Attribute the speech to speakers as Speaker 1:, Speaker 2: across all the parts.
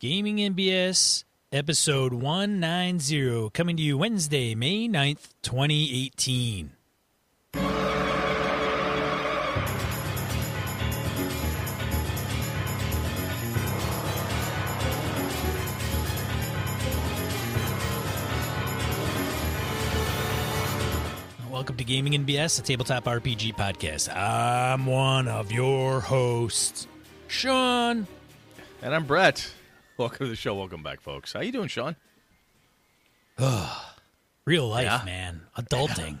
Speaker 1: Gaming NBS episode 190 coming to you Wednesday, May 9th, 2018. Welcome to Gaming NBS, a tabletop RPG podcast. I'm one of your hosts, Sean.
Speaker 2: And I'm Brett. Welcome to the show. Welcome back, folks. How you doing, Sean?
Speaker 1: Real life,
Speaker 2: Yeah.
Speaker 1: man. Adulting.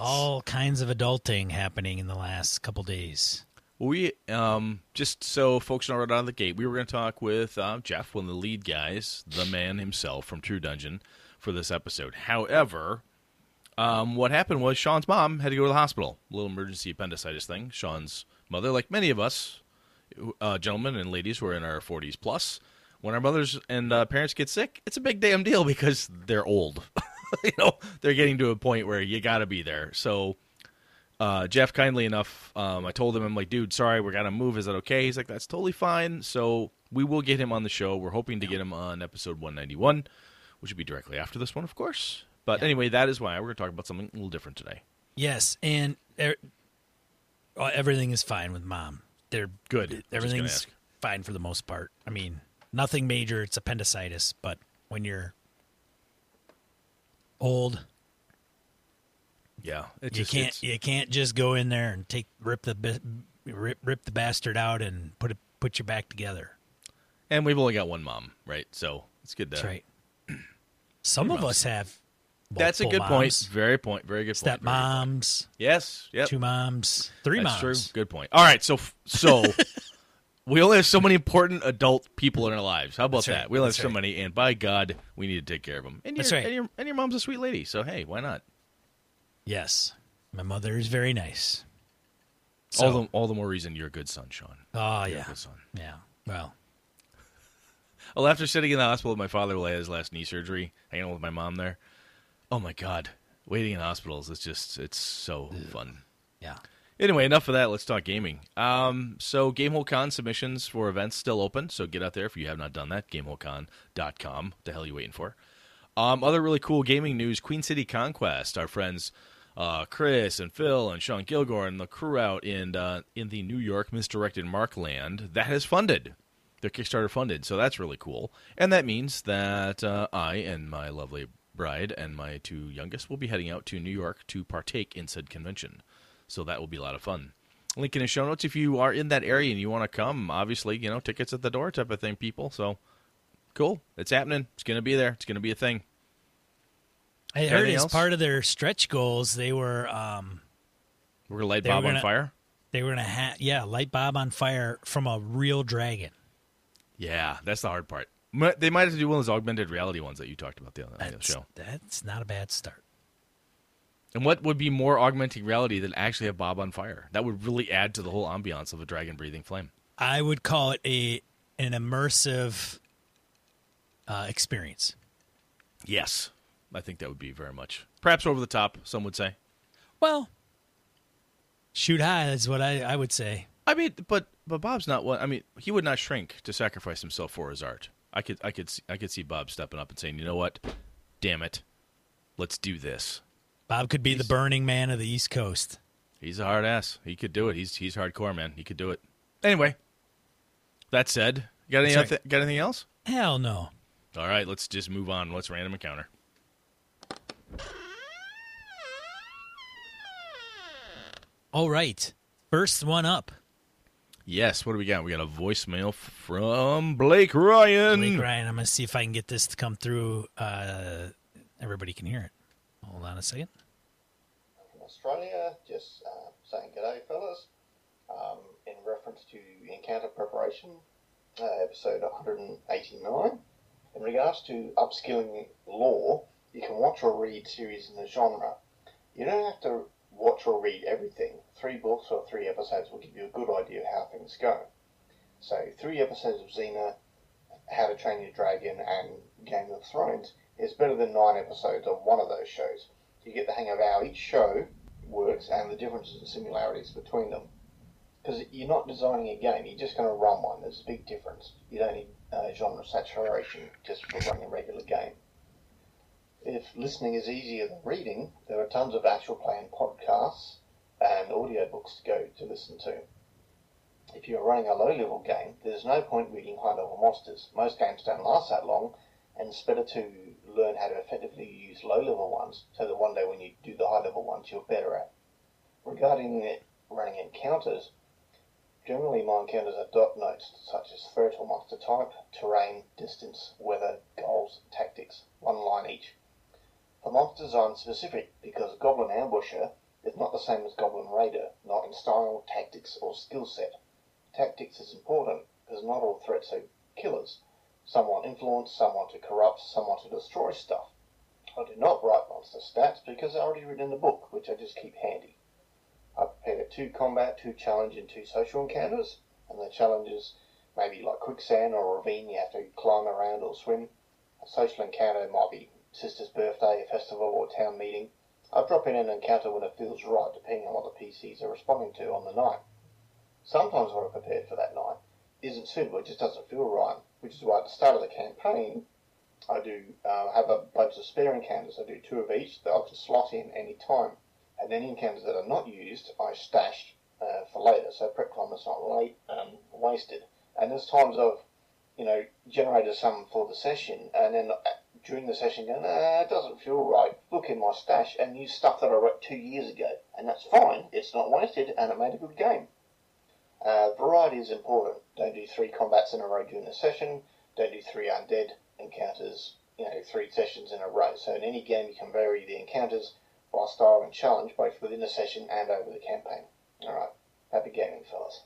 Speaker 1: All kinds of adulting happening in the last couple days.
Speaker 2: We um just so folks know right out of the gate, we were going to talk with uh, Jeff, one of the lead guys, the man himself from True Dungeon, for this episode. However, um, what happened was Sean's mom had to go to the hospital, a little emergency appendicitis thing. Sean's mother, like many of us, uh, gentlemen and ladies who are in our 40s plus, when our mothers and uh, parents get sick, it's a big damn deal because they're old. you know, they're getting to a point where you got to be there. So, uh, Jeff, kindly enough, um, I told him, I'm like, dude, sorry, we're gonna move. Is that okay? He's like, that's totally fine. So we will get him on the show. We're hoping to get him on episode 191, which would be directly after this one, of course. But anyway, that is why we're gonna talk about something a little different today.
Speaker 1: Yes, and er, uh, everything is fine with mom. They're
Speaker 2: Good.
Speaker 1: Everything's fine for the most part. I mean, nothing major. It's appendicitis, but when you're old,
Speaker 2: Yeah, it
Speaker 1: you
Speaker 2: just,
Speaker 1: can't
Speaker 2: it's-
Speaker 1: you can't just go in there and take rip the rip rip the bastard out and put it put you back together.
Speaker 2: and we've only got one mom, right? So it's good to.
Speaker 1: That's right. Some of us have.
Speaker 2: That's a good point.
Speaker 1: moms,
Speaker 2: Very point. Very good point. Very good point.
Speaker 1: Stepmoms,
Speaker 2: Yes. Yep.
Speaker 1: two moms, three
Speaker 2: That's
Speaker 1: moms.
Speaker 2: true. Good point. All right. So so we only have so many important adult people in our lives. How about
Speaker 1: That's right.
Speaker 2: that? We only have
Speaker 1: That's
Speaker 2: so
Speaker 1: right.
Speaker 2: many, and by God, we need to take care of them. And your,
Speaker 1: That's right.
Speaker 2: And your, and your mom's a sweet lady, so hey, why not?
Speaker 1: Yes, my mother is very nice.
Speaker 2: all the all the more reason you're a good son, Sean.
Speaker 1: Oh
Speaker 2: You're
Speaker 1: yeah,
Speaker 2: a good son.
Speaker 1: yeah. Well,
Speaker 2: Well, after sitting in the hospital with my father while he had his last knee surgery, hanging out with my mom there, oh my God, waiting in hospitals is just it's so fun.
Speaker 1: yeah.
Speaker 2: Anyway, enough of that. Let's talk gaming. Um, so Gamehole Con submissions for events still open. So get out there if you have not done that. GameholeCon.com. What the hell are you waiting for? Um, other really cool gaming news: Queen City Conquest. Our friends uh, Chris and Phil and Sean Kilgore and the crew out in uh, in the New York misdirected Markland that has funded. Their Kickstarter funded, so that's really cool. And that means that uh, I and my lovely bride and my two youngest will be heading out to New York to partake in said convention. So that will be a lot of fun. Link in the show notes if you are in that area and you want to come. Obviously, you know, tickets at the door type of thing, people. So cool. It's happening. It's going to be there. It's going to be a thing.
Speaker 1: I heard
Speaker 2: Anything
Speaker 1: as
Speaker 2: else?
Speaker 1: part of their stretch goals, they were um,
Speaker 2: We're going to light Bob on
Speaker 1: gonna-
Speaker 2: fire.
Speaker 1: they were gonna ha- yeah light Bob on fire from a real dragon.
Speaker 2: Yeah, that's the hard part. They might have to do one of those augmented reality ones that you talked about the other on the
Speaker 1: That's,
Speaker 2: show.
Speaker 1: that's not a bad start.
Speaker 2: And what would be more augmenting reality than actually have Bob on fire? That would really add to the whole ambiance of a dragon breathing flame.
Speaker 1: I would call it a an immersive uh, experience.
Speaker 2: Yes, I think that would be very much perhaps over the top. Some would say.
Speaker 1: Well, shoot high That's what I, I would say.
Speaker 2: I mean, but but Bob's not one. I mean, he would not shrink to sacrifice himself for his art. I could I could see, I could see Bob stepping up and saying, you know what, damn it, let's do this.
Speaker 1: Bob could be the Burning Man of the East Coast.
Speaker 2: He's a hard ass. He could do it. He's he's hardcore, man. He could do it. Anyway, that said, got any
Speaker 1: right.
Speaker 2: got anything else?
Speaker 1: Hell no.
Speaker 2: All right, let's just move on. What's random encounter?
Speaker 1: All right, first one up.
Speaker 2: Yes. What do we got? We got a voicemail from Blake Ryan.
Speaker 1: Blake Ryan. I'm gonna see if I can get this to come through. Uh, everybody can hear it. Hold on a second.
Speaker 3: from Australia, just uh, saying g'day, fellas. Um, in reference to encounter preparation, uh, episode 189. In regards to upskilling law, you can watch or read series in the genre. You don't have to watch or read everything. Three books or three episodes will give you a good idea of how things go. So, three episodes of Xena, How to Train Your Dragon, and Game of Thrones is better than nine episodes of one of those shows you get the hang of how each show works and the differences and similarities between them. because you're not designing a game, you're just going to run one. There's a big difference. You don't need uh, genre saturation just for running a regular game. If listening is easier than reading, there are tons of actual playing podcasts and audiobooks to go to listen to. If you're running a low level game, there's no point reading high level monsters. Most games don't last that long, and it's to learn how to effectively use low level ones so that one day when you do the high level ones, you're better at. Regarding running encounters, generally my encounters are dot notes such as threat or monster type, terrain, distance, weather, goals, tactics, one line each. The monsters are specific because Goblin Ambusher is not the same as Goblin Raider, not in style, tactics, or skill set. Tactics is important because not all threats are killers. Some want influence, some want to corrupt, some want to destroy stuff. I do not write monster stats because they're already written in the book, which I just keep handy. I prepare two combat, two challenge, and two social encounters, and the challenges may be like quicksand or a ravine you have to climb around or swim. A social encounter might be sister's birthday, a festival, or a town meeting. I drop in an encounter when it feels right, depending on what the PCs are responding to on the night. Sometimes what I prepared for that night isn't suitable, it just doesn't feel right, which is why at the start of the campaign, I do uh, have a bunch of spare encounters. I do two of each that I can slot in any time. And any encounters that are not used, I stash uh, for later, so prep time is not late, um, wasted. And there's times I've, you know, generated some for the session, and then during the session go, nah, it doesn't feel right. Look in my stash and use stuff that I wrote two years ago. And that's fine. It's not wasted and it made a good game. Uh, variety is important. Don't do three combats in a row during a session. Don't do three undead encounters, you know, three sessions in a row. So in any game you can vary the encounters by style and challenge both within a session and over the campaign. Alright. Happy gaming, fellas.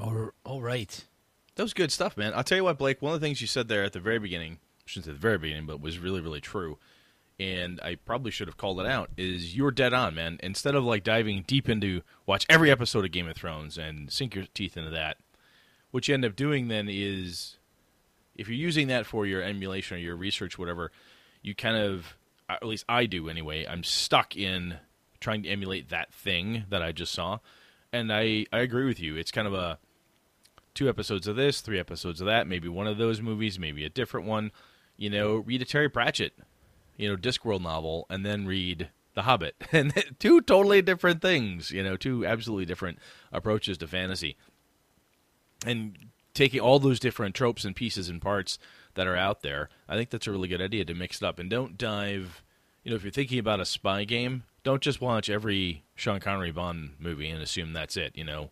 Speaker 1: All, all right.
Speaker 2: That was good stuff, man. I'll tell you what, Blake. One of the things you said there at the very beginning, I shouldn't say the very beginning, but was really, really true. And I probably should have called it out. Is you're dead on, man. Instead of like diving deep into watch every episode of Game of Thrones and sink your teeth into that, what you end up doing then is, if you're using that for your emulation or your research, whatever, you kind of, at least I do anyway. I'm stuck in trying to emulate that thing that I just saw, and I I agree with you. It's kind of a two episodes of this, three episodes of that, maybe one of those movies, maybe a different one. You know, read a Terry Pratchett, you know, Discworld novel, and then read The Hobbit, and two totally different things. You know, two absolutely different approaches to fantasy, and taking all those different tropes and pieces and parts that are out there. I think that's a really good idea to mix it up and don't dive. You know, if you're thinking about a spy game, don't just watch every Sean Connery Bond movie and assume that's it. You know,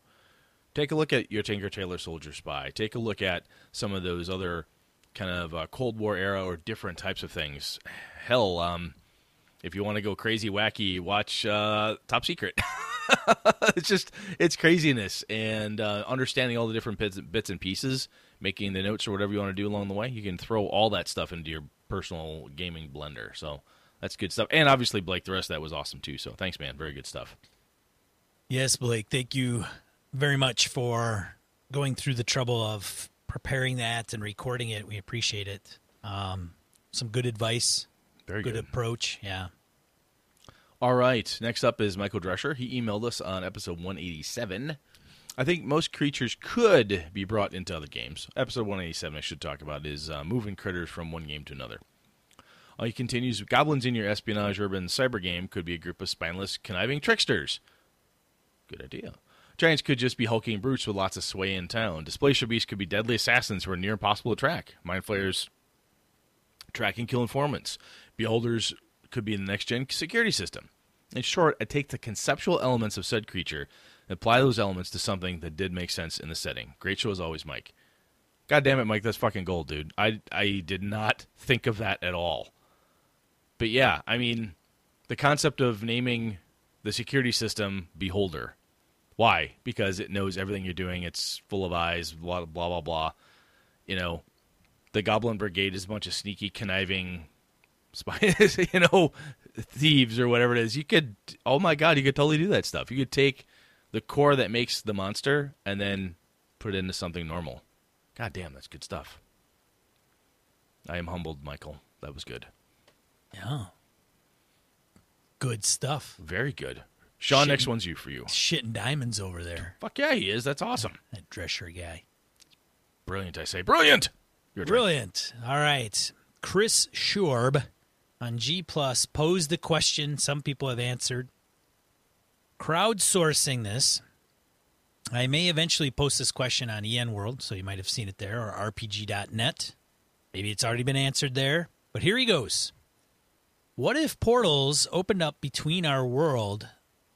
Speaker 2: take a look at your Tinker Tailor Soldier Spy. Take a look at some of those other kind of uh, Cold War era or different types of things. Hell, um, if you want to go crazy wacky, watch uh, Top Secret. it's just it's craziness and uh, understanding all the different bits, bits and pieces, making the notes or whatever you want to do along the way. You can throw all that stuff into your personal gaming blender. So that's good stuff. And obviously, Blake, the rest of that was awesome too. So thanks, man. Very good stuff.
Speaker 1: Yes, Blake. Thank you very much for going through the trouble of preparing that and recording it. We appreciate it. Um, some good advice.
Speaker 2: Very
Speaker 1: good,
Speaker 2: good.
Speaker 1: approach. Yeah.
Speaker 2: All right. Next up is Michael Drescher. He emailed us on episode 187. I think most creatures could be brought into other games. Episode 187, I should talk about, is uh, moving critters from one game to another. Uh, he continues Goblins in your espionage urban cyber game could be a group of spineless, conniving tricksters. Good idea. Giants could just be hulking brutes with lots of sway in town. Displacer beasts could be deadly assassins who are near impossible to track. Mind flayers track and kill informants. Beholders could be in the next gen security system. In short, I take the conceptual elements of said creature and apply those elements to something that did make sense in the setting. Great show as always, Mike. God damn it, Mike, that's fucking gold, dude. I I did not think of that at all. But yeah, I mean, the concept of naming the security system Beholder why? Because it knows everything you're doing. It's full of eyes. Blah blah blah blah. You know, the Goblin Brigade is a bunch of sneaky, conniving spies. you know, thieves or whatever it is. You could. Oh my god, you could totally do that stuff. You could take the core that makes the monster and then put it into something normal. God damn, that's good stuff. I am humbled, Michael. That was good.
Speaker 1: Yeah. Good stuff.
Speaker 2: Very good. Sean,
Speaker 1: Shit.
Speaker 2: next one's you for you.
Speaker 1: Shitting diamonds over there.
Speaker 2: Fuck yeah, he is. That's awesome.
Speaker 1: That Drescher guy.
Speaker 2: Brilliant, I say. Brilliant.
Speaker 1: Brilliant. All right. Chris Schorb on G Plus posed the question some people have answered. Crowdsourcing this. I may eventually post this question on EN World, so you might have seen it there, or RPG.net. Maybe it's already been answered there. But here he goes. What if portals opened up between our world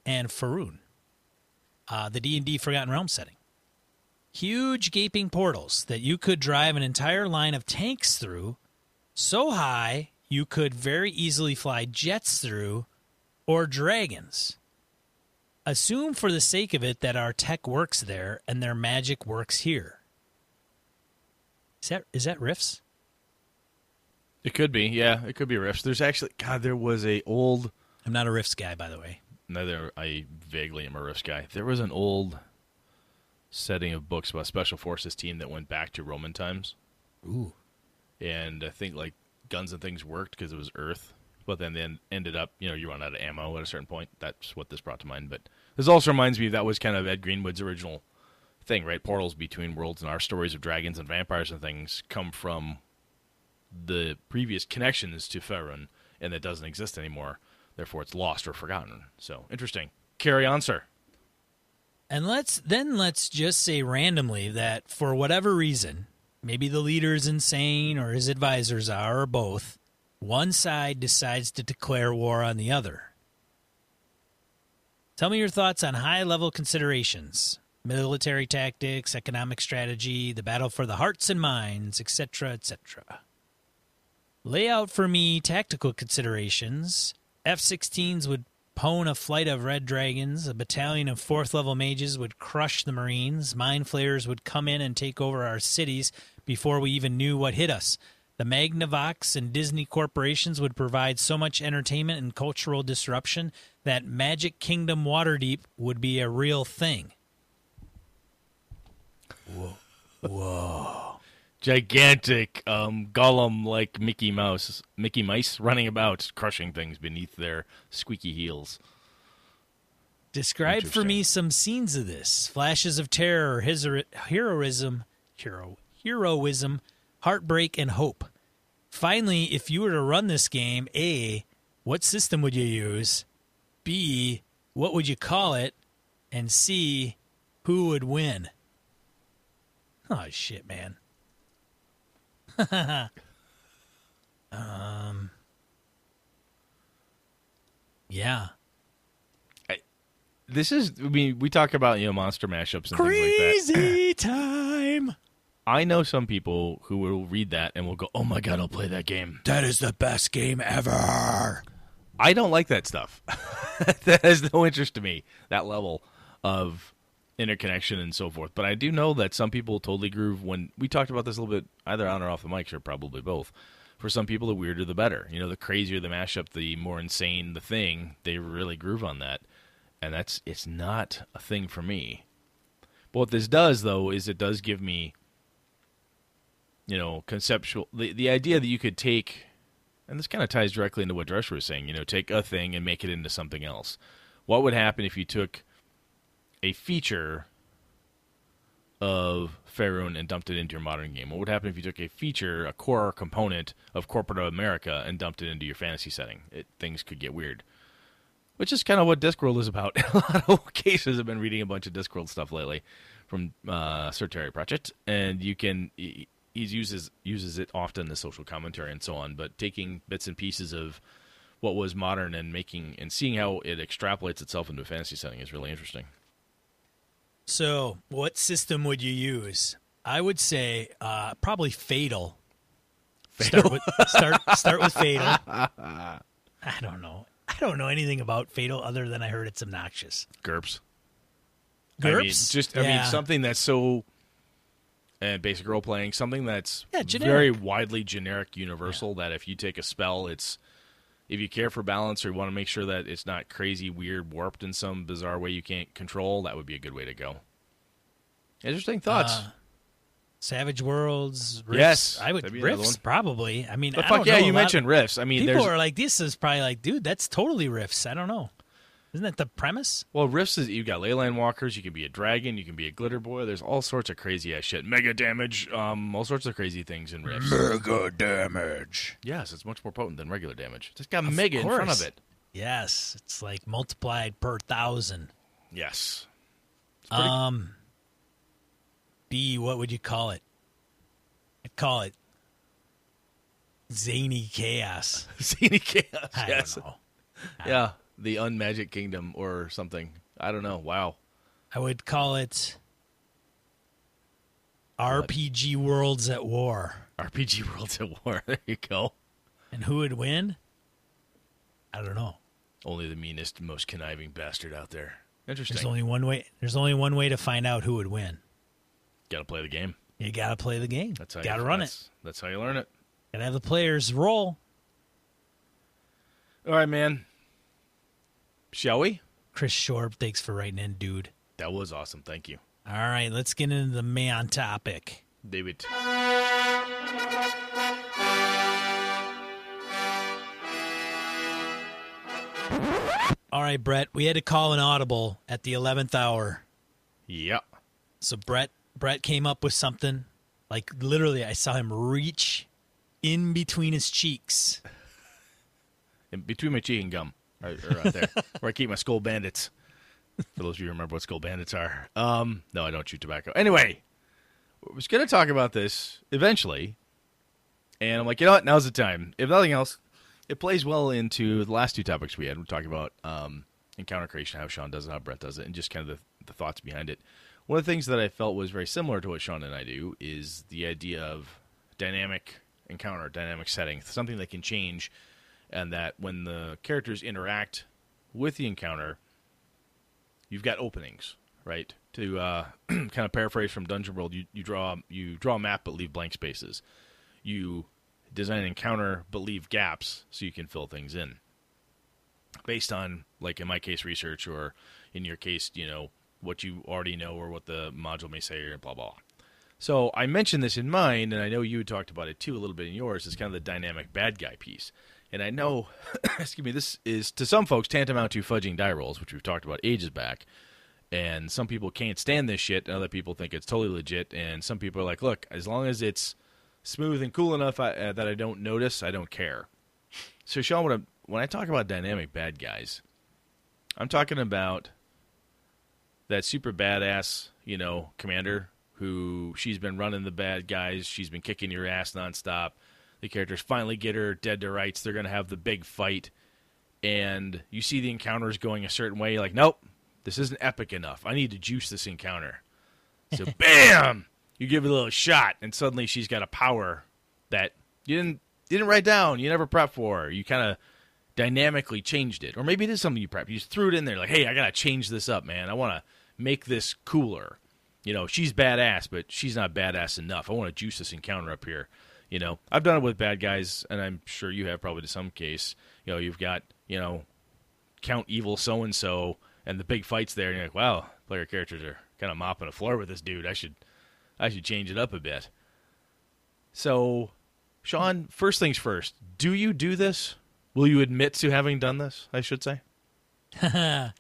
Speaker 1: and Faerun, Uh, the D&D Forgotten Realms setting huge gaping portals that you could drive an entire line of tanks through so high you could very easily fly jets through or dragons assume for the sake of it that our tech works there and their magic works here is that is that Rifts
Speaker 2: It could be, yeah. It could be Rifts. There's actually, God, there was a old.
Speaker 1: i'm not a Rifts guy by the way
Speaker 2: Neither I vaguely am a Rifts guy. There was an old setting of books about special forces team that went back to Roman times,
Speaker 1: ooh
Speaker 2: and I think like guns and things worked because it was Earth. But then then ended up, you know, you run out of ammo at a certain point. That's what this brought to mind. But this also reminds me that was kind of Ed Greenwood's original thing, right? Portals between worlds and our stories of dragons and vampires and things come from the previous connections to Faerun, and that doesn't exist anymore. Therefore, it's lost or forgotten. So interesting. Carry on, sir.
Speaker 1: And let's then let's just say randomly that for whatever reason, maybe the leader is insane or his advisors are or both, one side decides to declare war on the other. Tell me your thoughts on high level considerations, military tactics, economic strategy, the battle for the hearts and minds, etc., etc. Lay out for me tactical considerations. F 16s would pwn a flight of red dragons, a battalion of fourth level mages would crush the marines, mind flayers would come in and take over our cities before we even knew what hit us. The Magnavox and Disney corporations would provide so much entertainment and cultural disruption that Magic Kingdom Waterdeep would be a real thing.
Speaker 2: Gigantic um, golem like Mickey Mouse, Mickey Mice running about, crushing things beneath their squeaky heels.
Speaker 1: Describe for me some scenes of this flashes of terror, his heroism, hero, heroism, heartbreak, and hope. Finally, if you were to run this game, A, what system would you use? B, what would you call it? And C, who would win? Oh, shit, man. um, yeah.
Speaker 2: This is, I mean, we talk about you know monster mashups and things like that.
Speaker 1: Crazy time.
Speaker 2: I know some people who will read that and will go, "Oh my god, I'll play that game."
Speaker 1: That is the best game ever.
Speaker 2: I don't like that stuff. that has no interest to me. That level of interconnection and so forth. But I do know that some people totally groove when we talked about this a little bit, either on or off the mics, or probably both. For some people, the weirder the better. You know, the crazier the mashup, the more insane the thing. They really groove on that, and that's it's not a thing for me. But what this does, though, is it does give me, you know, conceptual the the idea that you could take, and this kind of ties directly into what Drescher was saying. You know, take a thing and make it into something else. What would happen if you took a feature of Faerun and dumped it into your modern game? What would happen if you took a feature, a core component of corporate America, and dumped it into your fantasy setting? It, things could get weird. Which is kind of what Discworld is about. a lot of cases I've been reading a bunch of Discworld stuff lately from uh, Sir Terry Pratchett, and you can he he uses uses it often the social commentary and so on. But taking bits and pieces of what was modern and making and seeing how it extrapolates itself into a fantasy setting is really interesting.
Speaker 1: So, what system would you use? I would say uh, probably Fatal. Start with start start with Fatal. I don't know. I don't know anything about Fatal other than I heard it's obnoxious.
Speaker 2: GURPS.
Speaker 1: GURPS.
Speaker 2: I mean, just I mean something that's so and basic role playing, something that's
Speaker 1: Yeah,
Speaker 2: very widely generic, universal. That if you take a spell, it's if you care for balance or you want to make sure that it's not crazy, weird, warped in some bizarre way you can't control, that would be a good way to go. Interesting thoughts.
Speaker 1: Uh, Savage Worlds. Rifts.
Speaker 2: Yes,
Speaker 1: I would
Speaker 2: that'd be another
Speaker 1: Rifts
Speaker 2: one.
Speaker 1: probably. I mean,
Speaker 2: but
Speaker 1: I
Speaker 2: fuck
Speaker 1: don't
Speaker 2: yeah,
Speaker 1: know,
Speaker 2: you mentioned Rifts. I mean,
Speaker 1: People
Speaker 2: there's
Speaker 1: are like, this is probably like, dude, that's totally Rifts. I don't know. Isn't that the premise?
Speaker 2: Well, rifts is you got leyline walkers. You can be a dragon. You can be a glitter boy. There's all sorts of crazy ass shit. Mega damage. Um, all sorts of crazy things in rifts.
Speaker 1: Mega damage.
Speaker 2: yes, it's much more potent than regular damage. It's got mega in front of it.
Speaker 1: Yes, it's like multiplied per thousand.
Speaker 2: Yes. Pretty
Speaker 1: Um, B, what would you call it? I'd call it zany chaos.
Speaker 2: Zany chaos.
Speaker 1: I
Speaker 2: yes.
Speaker 1: don't know.
Speaker 2: The unmagic kingdom or something. I don't know. Wow.
Speaker 1: I would call it RPG Worlds at War.
Speaker 2: RPG Worlds at War. There you go.
Speaker 1: And who would win? I don't know.
Speaker 2: Only the meanest, most conniving bastard out there. Interesting.
Speaker 1: There's only one way. There's only one way to find out who would win.
Speaker 2: Got to play the game.
Speaker 1: You got to play the game.
Speaker 2: That's how
Speaker 1: got to run it.
Speaker 2: that's, That's how you learn it.
Speaker 1: Got to have the players roll.
Speaker 2: All right, man. Shall we?
Speaker 1: Chris Shorb, thanks for writing in, dude.
Speaker 2: That was awesome. Thank you,
Speaker 1: All right, let's get into the main topic.
Speaker 2: David.
Speaker 1: All right, Brett, we had to call an audible at the 11th hour.
Speaker 2: Yeah.
Speaker 1: So Brett Brett came up with something like literally I saw him reach in between his cheeks.
Speaker 2: In between my cheek and gum, right, right there, where I keep my Skoal Bandits. For those of you who remember what Skoal Bandits are, um, no, I don't chew tobacco. Anyway, I was going to talk about this eventually, and I'm like, you know what? Now's the time. If nothing else, it plays well into the last two topics we had. We're talking about um, encounter creation, how Sean does it, how Brett does it, and just kind of the, the thoughts behind it. One of the things that I felt was very similar to what Sean and I do is the idea of dynamic encounter, dynamic setting, something that can change, and that when the characters interact with the encounter, you've got openings, right? To uh, kind of paraphrase from Dungeon World, you, you draw you draw a map but leave blank spaces. You design an encounter but leave gaps so you can fill things in based on like in my case research or in your case you know what you already know or what the module may say or blah blah so i mentioned this in mine and i know you talked about it too a little bit in yours is kind of the dynamic bad guy piece and i know excuse me this is to some folks tantamount to fudging die rolls which we've talked about ages back. And some people can't stand this shit and other people think it's totally legit. And some people are like look as long as it's smooth and cool enough I, uh, that i don't notice i don't care. So sean when I, when I talk about dynamic bad guys i'm talking about that super badass you know commander who she's been running the bad guys. She's been kicking your ass nonstop the characters finally get her dead to rights. They're going to have the big fight. And you see the encounters going a certain way you're like nope this isn't epic enough. I need to juice this encounter. So bam! You give it a little shot and suddenly she's got a power that you didn't you didn't write down you never prepped for. You kind of dynamically changed it. Or maybe it is something you prepped. You just threw it in there like hey i gotta change this up man. I want to make this cooler. You know she's badass but she's not badass enough. I want to juice this encounter up here you know i've done it with bad guys and i'm sure you have probably to some case. You know you've got you know count evil so and so and the big fights there and you're like wow player characters are kind of mopping the floor with this dude. I should i should change it up a bit. So sean first things first do you do this? Will you admit to having done this i should say?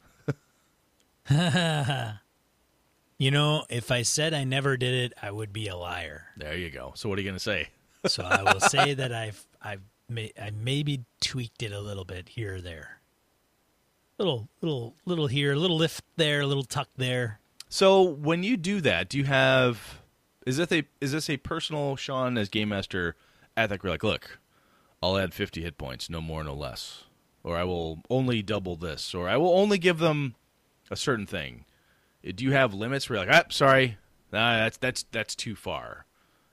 Speaker 1: You know, if I said I never did it, I would be a liar.
Speaker 2: there you go. So what are you going to say
Speaker 1: So I will say that I've I've may, I maybe tweaked it a little bit here or there. Little little little here, a little lift there, a little tuck there.
Speaker 2: So when you do that, do you have is this a is this a personal Sean as game master ethic? Where like, look, I'll add fifty hit points, no more, no less, or I will only double this, or I will only give them a certain thing. Do you have limits where you're like, ah, sorry, nah, that's that's that's too far.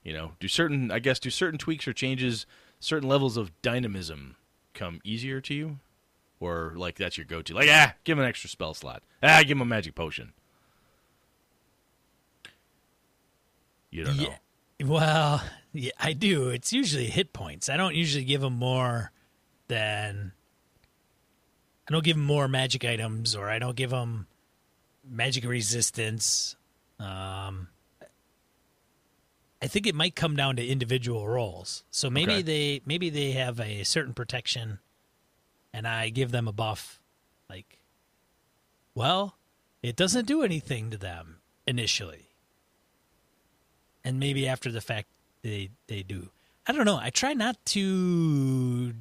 Speaker 2: You know, do certain I guess do certain tweaks or changes, certain levels of dynamism come easier to you, or like that's your go-to? Like, ah, give him an extra spell slot. Ah, give him a magic potion. You don't know.
Speaker 1: Well, yeah, I do. It's usually hit points. I don't usually give them more than. I don't give them more magic items, or I don't give them magic resistance. Um, I think it might come down to individual roles. So maybe
Speaker 2: Okay.
Speaker 1: they maybe they have a certain protection, and I give them a buff, like Well, it doesn't do anything to them initially. And maybe after the fact they they do. I don't know. I try not to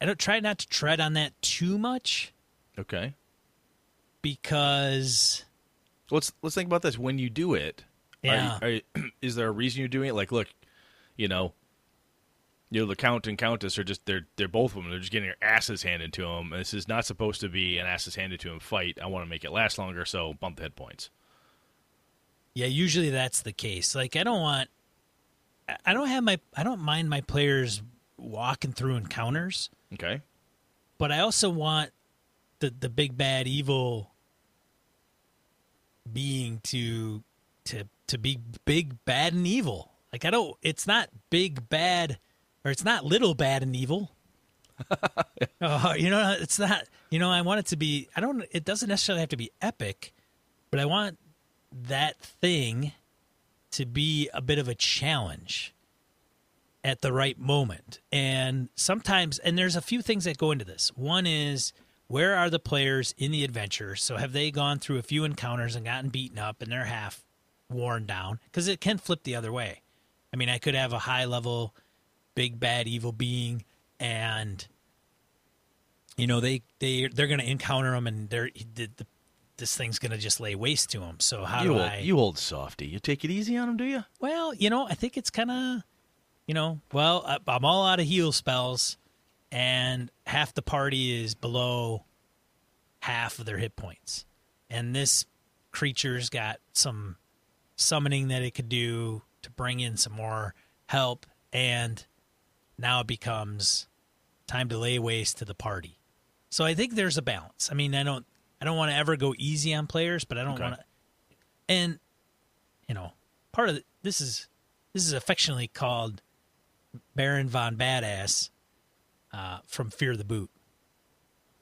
Speaker 1: I don't try not to tread on that too much
Speaker 2: Okay.
Speaker 1: because
Speaker 2: Let's let's think about this. When you do it, are you- are you- is there a reason you're doing it? Like, look, you know, you know, the count and countess are just they're they're both of them. They're just getting their asses handed to them. This is not supposed to be an asses handed to them fight. I want to make it last longer, so bump the hit points.
Speaker 1: Yeah, usually that's the case. Like I don't want I- I don't have my I don't mind my players walking through encounters,
Speaker 2: Okay.
Speaker 1: but I also want the the big bad evil being to to to be big bad and evil. Like I don't it's not big bad or it's not little bad and evil. Oh, you know, it's not. You know, I want it to be. I don't. It doesn't necessarily have to be epic, but I want that thing to be a bit of a challenge at the right moment. And sometimes, and there's a few things that go into this. One is where are the players in the adventure? So have they gone through a few encounters and gotten beaten up and they're half worn down? Because it can flip the other way. I mean, I could have a high level, big bad evil being, and you know they they they're going to encounter them, and they're the, the, this thing's going to just lay waste to them. So how
Speaker 2: you
Speaker 1: do
Speaker 2: old,
Speaker 1: I?
Speaker 2: you old softy. You take it easy on them, do you?
Speaker 1: Well, you know, I think it's kind of, you know, well, I- I'm all out of heal spells, and half the party is below half of their hit points. And this creature's got some summoning that it could do to bring in some more help, and now it becomes time to lay waste to the party. So I think there's a balance. I mean, I don't, I don't want to ever go easy on players, but I don't
Speaker 2: Okay.
Speaker 1: want to, and you know, part of the, this is this is affectionately called Baron von Badass uh, from Fear the Boot.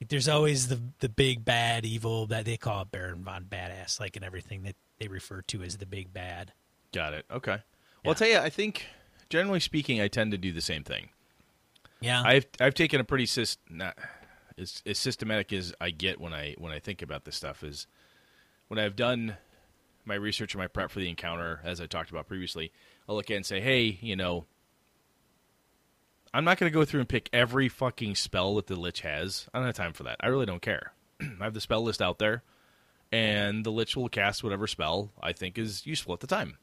Speaker 1: Like, there's always the the big bad evil that they call Baron von Badass, like in everything that they refer to as the big bad.
Speaker 2: Got it. Okay. Well,
Speaker 1: Yeah.
Speaker 2: I'll tell you. I think, generally speaking, I tend to do the same thing.
Speaker 1: Yeah,
Speaker 2: I've I've taken a pretty syst- not, as, as systematic as I get when I when I think about this stuff is when I've done my research and my prep for the encounter, as I talked about previously, I'll look at it and say, hey, you know, I'm not going to go through and pick every fucking spell that the Lich has. I don't have time for that. I really don't care. I have the spell list out there, and the Lich will cast whatever spell I think is useful at the time.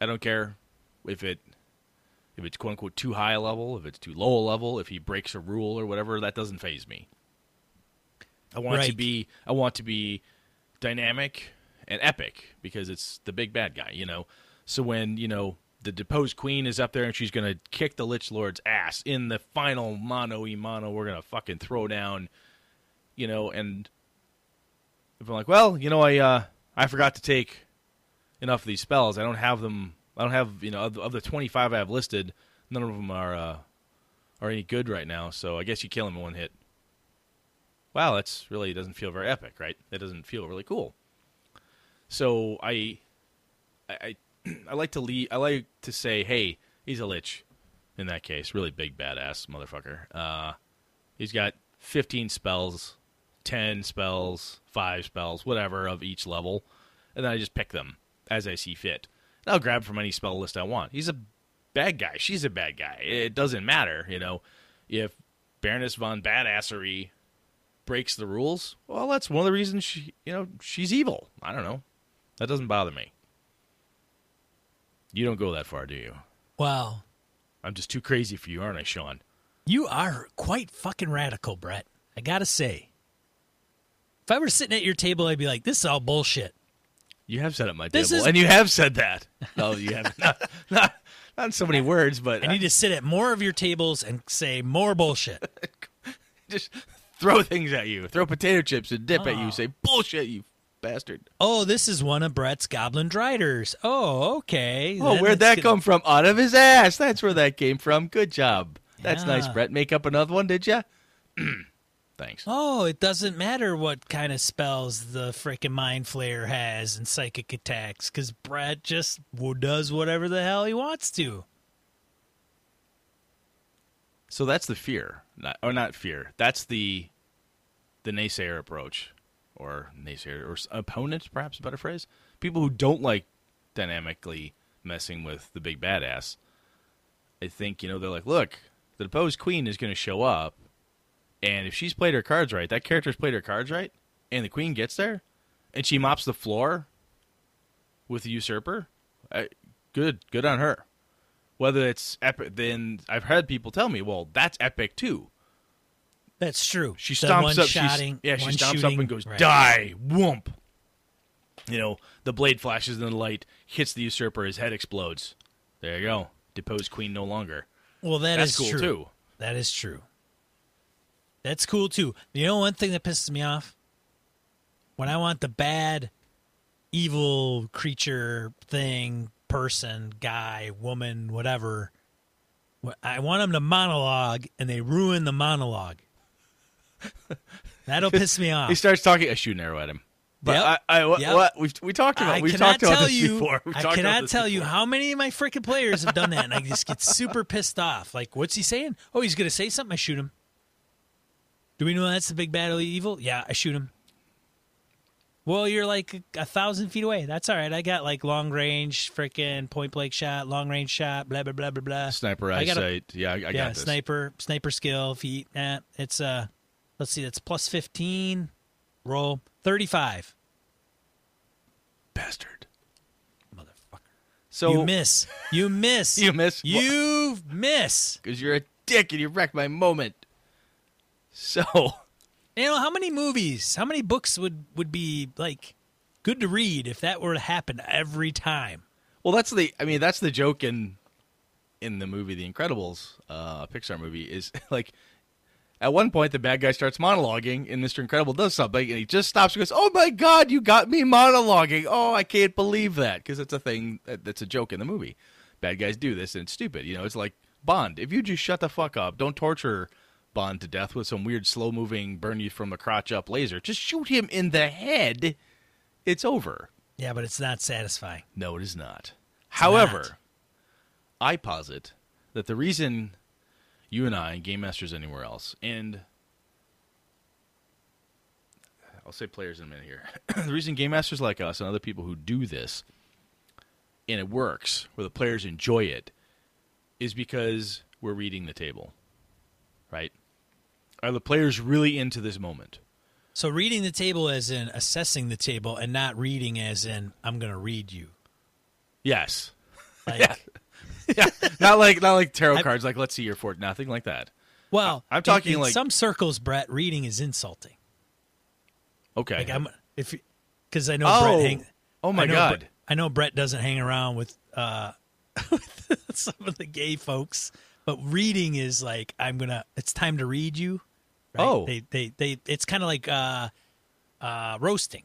Speaker 2: I don't care if it if it's quote unquote too high a level, if it's too low a level, if he breaks a rule or whatever, that doesn't phase me. I want to be I want to be dynamic and epic because it's the big bad guy, you know. So when, you know, the deposed queen is up there and she's gonna kick the Lich Lord's ass in the final mono e mono, we're gonna fucking throw down, you know, and if I'm like, well, you know, I uh I forgot to take enough of these spells. I don't have them. I don't have you know of, of the 25 I have listed. None of them are uh, are any good right now. So I guess you kill him in one hit. Wow, that's really doesn't feel very epic, right? That doesn't feel really cool. So I, I, I, I like to lead. I like to say, hey, he's a lich. In that case, really big badass motherfucker. Uh, he's got 15 spells, 10 spells, five spells, whatever of each level, and then I just pick them as I see fit. And I'll grab from any spell list I want. He's a bad guy. She's a bad guy. It doesn't matter, you know. If Baroness von Badassery breaks the rules, well, that's one of the reasons she, you know, she's evil. I don't know. That doesn't bother me. You don't go that far, do you?
Speaker 1: wow,
Speaker 2: I'm just too crazy for you, aren't I, Sean?
Speaker 1: you are quite fucking radical, Brett. I gotta say, if I were sitting at your table, I'd be like, "This is all bullshit."
Speaker 2: You have said at my
Speaker 1: This
Speaker 2: table,
Speaker 1: is-
Speaker 2: and you have said that. No, you have not, not, not in so many words, but
Speaker 1: I need to sit at more of your tables and say more bullshit.
Speaker 2: just throw things at you, throw potato chips and dip at
Speaker 1: Oh.
Speaker 2: you, say bullshit, you bastard.
Speaker 1: Oh, this is one of Brett's Goblin Driders. Oh, okay.
Speaker 2: Oh,
Speaker 1: Then
Speaker 2: where'd
Speaker 1: it's
Speaker 2: that
Speaker 1: gonna-
Speaker 2: come from? Out of his ass. That's where that came from. Good job. That's nice,
Speaker 1: Yeah.
Speaker 2: Brett. Make up another one, did you? Thanks.
Speaker 1: Oh, it doesn't matter what kind of spells the frickin' Mind Flayer has and psychic attacks, because Brett just does whatever the hell he wants to.
Speaker 2: So that's the fear, not, or not fear. That's the the naysayer approach. or naysayer or opponent, perhaps a better phrase. People who don't like dynamically messing with the big badass. I think you know they're like, look, the deposed queen is going to show up, and if she's played her cards right, that character's played her cards right, and the queen gets there, and she mops the floor with the usurper. I, good, good on her. Whether it's epic, then I've had people tell me, well, that's epic too.
Speaker 1: That's true.
Speaker 2: She
Speaker 1: The
Speaker 2: stomps up.
Speaker 1: shotting,
Speaker 2: yeah, she stomps
Speaker 1: shooting,
Speaker 2: up and goes,
Speaker 1: right.
Speaker 2: "Die, whoomp!" You know, the blade flashes in the light, hits the usurper, his head explodes. There you go. Deposed queen no longer.
Speaker 1: Well, that
Speaker 2: That's
Speaker 1: is
Speaker 2: cool
Speaker 1: true.
Speaker 2: too.
Speaker 1: That is true. That's cool too. You know one thing that pisses me off? When I want the bad, evil creature thing, person, guy, woman, whatever, I want them to monologue and they ruin the monologue. That'll piss me off.
Speaker 2: He starts talking. I shoot an arrow at him. But
Speaker 1: Yep.
Speaker 2: I, I what,
Speaker 1: Yep.
Speaker 2: what we've we talked about
Speaker 1: I
Speaker 2: we've talked about this
Speaker 1: you.
Speaker 2: before. We've
Speaker 1: I cannot tell you how many of my freaking players have done that, and I just get super pissed off. Like, what's he saying? Oh, he's gonna say something. I shoot him. Do we know that's the big bad evil? Yeah, I shoot him. Well, you're like a, a thousand feet away. That's all right. I got like long range, freaking point blank shot, long range shot, blah blah blah blah blah.
Speaker 2: Sniper
Speaker 1: I gotta-
Speaker 2: eyesight. yeah, I, I
Speaker 1: yeah,
Speaker 2: got this.
Speaker 1: Yeah, sniper, sniper skill, feet. Eh, it's uh, let's see, that's plus fifteen. Roll thirty-five.
Speaker 2: Bastard.
Speaker 1: Motherfucker.
Speaker 2: So
Speaker 1: you miss. You miss.
Speaker 2: You miss.
Speaker 1: You miss.
Speaker 2: because you're a dick and you wrecked my moment. So
Speaker 1: You know how many movies, how many books would would be like good to read if that were to happen every time?
Speaker 2: Well, that's the. I mean, that's the joke in in the movie The Incredibles, uh, Pixar movie, is like at one point the bad guy starts monologuing, and Mister Incredible does something, and he just stops and goes, "Oh my God, you got me monologuing! Oh, I can't believe that!" Because it's a thing that, that's a joke in the movie. Bad guys do this, and it's stupid. You know, it's like Bond. If you just shut the fuck up, don't torture Bond to death with some weird slow moving burn you from the crotch up laser. Just shoot him in the head. It's over.
Speaker 1: Yeah, but it's not satisfying.
Speaker 2: No, it is not. However,
Speaker 1: not.
Speaker 2: I posit that the reason you and I, and Game Masters anywhere else, and I'll say players in a minute here, the reason Game Masters like us and other people who do this, and it works, where the players enjoy it, is because we're reading the table. Right? Are the players really into this moment?
Speaker 1: So reading the table as in assessing the table and not reading as in I'm going to read you.
Speaker 2: Yes.
Speaker 1: Like
Speaker 2: yeah. Not like not like tarot
Speaker 1: I-
Speaker 2: cards. Like let's see your fort. Nothing like that.
Speaker 1: well,
Speaker 2: I'm talking
Speaker 1: in
Speaker 2: like-
Speaker 1: some circles Brett reading is insulting.
Speaker 2: Okay.
Speaker 1: Like I'm if cuz I know
Speaker 2: Oh.
Speaker 1: Brett hang
Speaker 2: oh my
Speaker 1: I
Speaker 2: god.
Speaker 1: Brett- I know Brett doesn't hang around with uh with some of the gay folks, but reading is like I'm to it's time to read you. right?
Speaker 2: Oh.
Speaker 1: They they they it's kind of like uh uh roasting.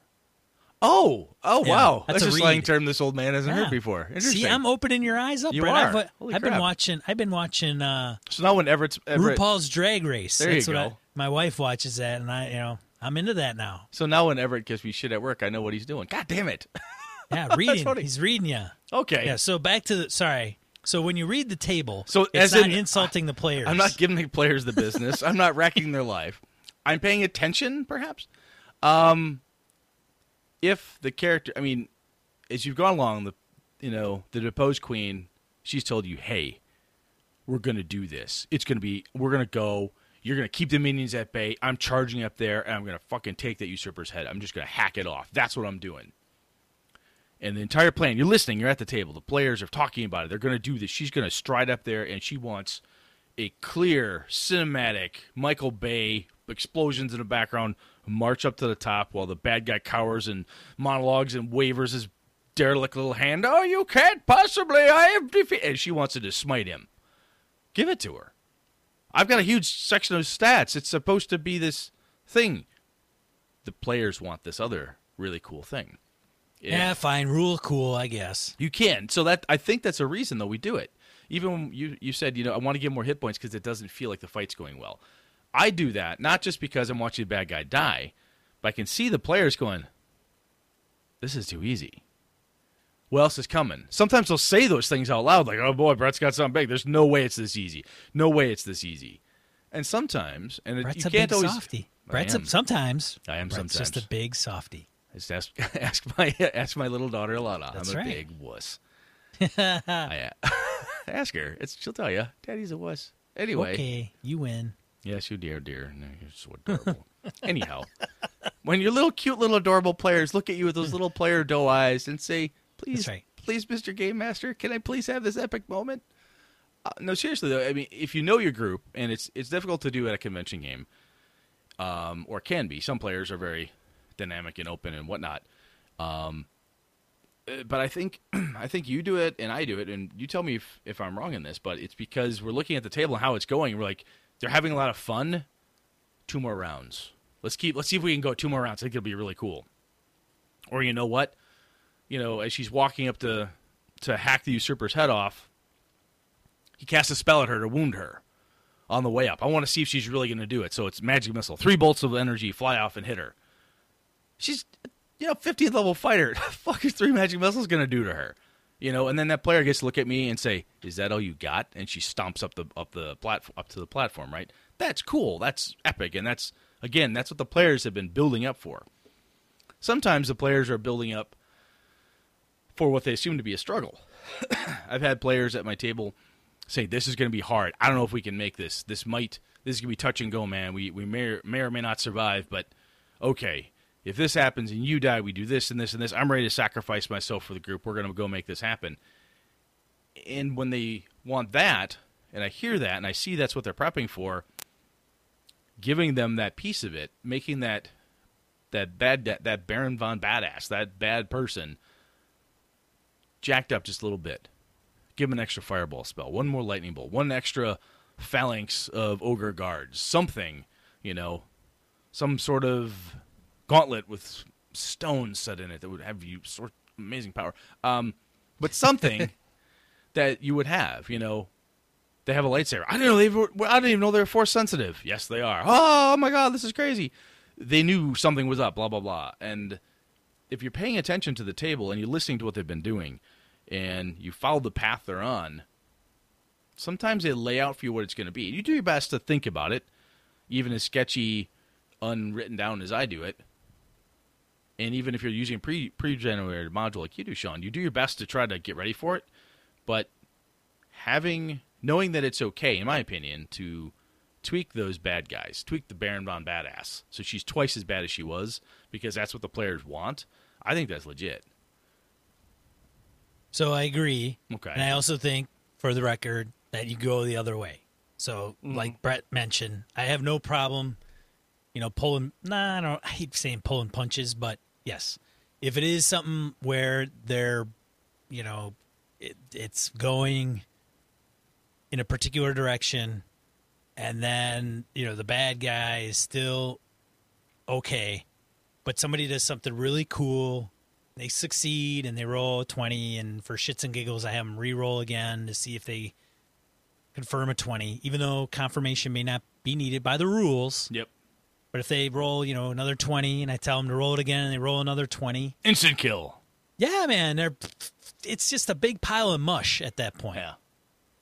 Speaker 2: Oh, oh
Speaker 1: Yeah,
Speaker 2: wow!
Speaker 1: that's
Speaker 2: That's,
Speaker 1: a
Speaker 2: a slang term this old man hasn't
Speaker 1: Yeah.
Speaker 2: heard before. Interesting.
Speaker 1: See, I'm opening your eyes up,
Speaker 2: You are.
Speaker 1: I've, I've been watching. I've been watching uh,
Speaker 2: so now when Everett's Everett,
Speaker 1: RuPaul's Drag Race.
Speaker 2: There you
Speaker 1: That's what I,
Speaker 2: go.
Speaker 1: my wife watches that, and I, you know, I'm into that now.
Speaker 2: so now when Everett gives me shit at work, I know what he's doing. God damn it!
Speaker 1: Yeah, reading. He's reading you.
Speaker 2: okay,
Speaker 1: Yeah. So back to the. Sorry. So when you read the table,
Speaker 2: So
Speaker 1: it's
Speaker 2: as
Speaker 1: not
Speaker 2: in-
Speaker 1: insulting the players.
Speaker 2: I'm not giving the players the business. I'm not wrecking their life. I'm paying attention, perhaps. Um, if the character, I mean, as you've gone along, the you know the deposed queen, she's told you, hey, we're gonna do this. It's gonna be, we're gonna go. You're gonna keep the minions at bay. I'm charging up there, and I'm gonna fucking take that usurper's head. I'm just gonna hack it off. That's what I'm doing. And the entire plan, you're listening. You're at the table. The players are talking about it. They're gonna do this. She's gonna stride up there, and she wants a clear cinematic Michael Bay explosions in the background, march up to the top while the bad guy cowers and monologues and wavers his derelict little hand. Oh, you can't possibly! I have defeated. And she wants to smite him. Give it to her. I've got a huge section of stats. It's supposed to be this thing. The players want this other really cool thing.
Speaker 1: Yeah, fine. Rule cool, I guess.
Speaker 2: You can. So that I think that's a reason though we do it. Even when you you said you know I want to give more hit points because it doesn't feel like the fight's going well. I do that not just because I'm watching a bad guy die, but I can see the players going, "This is too easy." What else is coming? Sometimes they'll say those things out loud, like, "Oh boy, Brett's got something big." There's no way it's this easy. No way it's this easy. And sometimes, and it,
Speaker 1: Brett's
Speaker 2: you
Speaker 1: a
Speaker 2: can't
Speaker 1: big
Speaker 2: always.
Speaker 1: softy. Brett's
Speaker 2: I
Speaker 1: a, sometimes.
Speaker 2: I am
Speaker 1: Brett's
Speaker 2: sometimes.
Speaker 1: just a big softy.
Speaker 2: Just ask, ask my ask my little daughter Alana.
Speaker 1: That's
Speaker 2: I'm a
Speaker 1: right.
Speaker 2: big wuss. I, ask her. It's she'll tell you. Daddy's a wuss. Anyway,
Speaker 1: Okay, you win.
Speaker 2: yes, you dear, dear. No, You're so adorable. Anyhow, when your little cute little adorable players look at you with those little player doe eyes and say, "Please,
Speaker 1: right.
Speaker 2: please, Mr. Game Master, can I please have this epic moment?" Uh, no, seriously though. I mean, if you know your group, and it's it's difficult to do at a convention game, um, or can be. Some players are very dynamic and open and whatnot. Um, uh, but I think I think you do it and I do it, and you tell me if, if I'm wrong in this. But it's because we're looking at the table and how it's going. We're like, they're having a lot of fun. Two more rounds. Let's keep. Let's see if we can go two more rounds. I think it'll be really cool. Or you know what? You know, as she's walking up to to hack the usurper's head off, he casts a spell at her to wound her on the way up. I want to see if she's really going to do it. So it's magic missile. Three bolts of energy fly off and hit her. She's, you know, 15th level fighter. What the fuck is three magic missiles to do to her? You know, and then that player gets to look at me and say, "Is that all you got?" And she stomps up the up the platform up to the platform. Right? That's cool. That's epic, and that's again, that's what the players have been building up for. Sometimes the players are building up for what they assume to be a struggle. I've had players at my table say this is going to be hard. I don't know if we can make this. This might this is going to be touch and go, man. We we may or, may or may not survive, but okay. If this happens and you die, we do this and this and this. I'm ready to sacrifice myself for the group. We're going to go make this happen. And when they want that, and I hear that and I see that's what they're prepping for, giving them that piece of it, making that that bad that, that Baron von Badass, that bad person jacked up just a little bit give him an extra fireball spell, one more lightning bolt, one extra phalanx of ogre guards, something, you know, some sort of gauntlet with stones set in it that would have you sort amazing power. Um, but something that you would have, you know. They have a lightsaber. I didn't know they I didn't even know they were force sensitive. Yes, they are. Oh my god, this is crazy. They knew something was up. Blah blah blah. And if you're paying attention to the table and you're listening to what they've been doing, and you follow the path they're on, sometimes they lay out for you what it's going to be. You do your best to think about it, even as sketchy, unwritten down as I do it. And even if you're using pre pre generated module like you do, Sean, you do your best to try to get ready for it. But having knowing that it's okay, in my opinion, to tweak those bad guys, tweak the Baron von Badass, so she's twice as bad as she was, because that's what the players want. I think that's legit.
Speaker 1: So I agree.
Speaker 2: Okay.
Speaker 1: And I also think, for the record, that you go the other way. So,
Speaker 2: Mm-hmm.
Speaker 1: like Brett mentioned, I have no problem, you know, pulling. Nah, I don't. I hate saying pulling punches, but yes, if it is something where they're, you know, it, it's going in a particular direction, and then you know the bad guy is still okay, but somebody does something really cool they succeed and they roll a 20 and for shits and giggles i have them re-roll again to see if they confirm a 20 even though confirmation may not be needed by the rules
Speaker 2: Yep.
Speaker 1: But if they roll you know another 20 and i tell them to roll it again and they roll another 20
Speaker 2: Instant kill.
Speaker 1: yeah man they're it's just a big pile of mush at that point
Speaker 2: Yeah.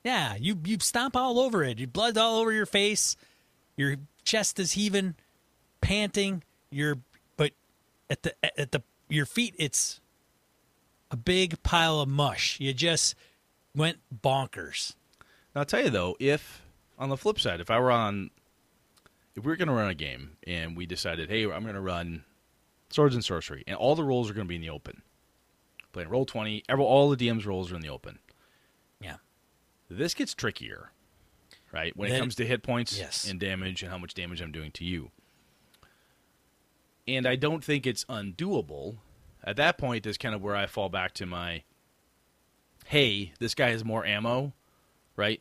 Speaker 1: yeah, you you stomp all over it. Your blood's all over your face. Your chest is heaving, panting. Your but at the at the your feet, it's a big pile of mush. You just went bonkers.
Speaker 2: Now, I'll tell you though, if on the flip side, if I were on, if we were going to run a game and we decided, hey, I'm going to run swords and sorcery, and all the rolls are going to be in the open, playing Roll20, every, all the DM's rolls are in the open.
Speaker 1: Yeah,
Speaker 2: This gets trickier, right? When it comes to hit points
Speaker 1: Yes.
Speaker 2: and damage and how much damage I'm doing to you. And I don't think it's undoable. At that point is kind of where I fall back to my hey, this guy has more ammo, right?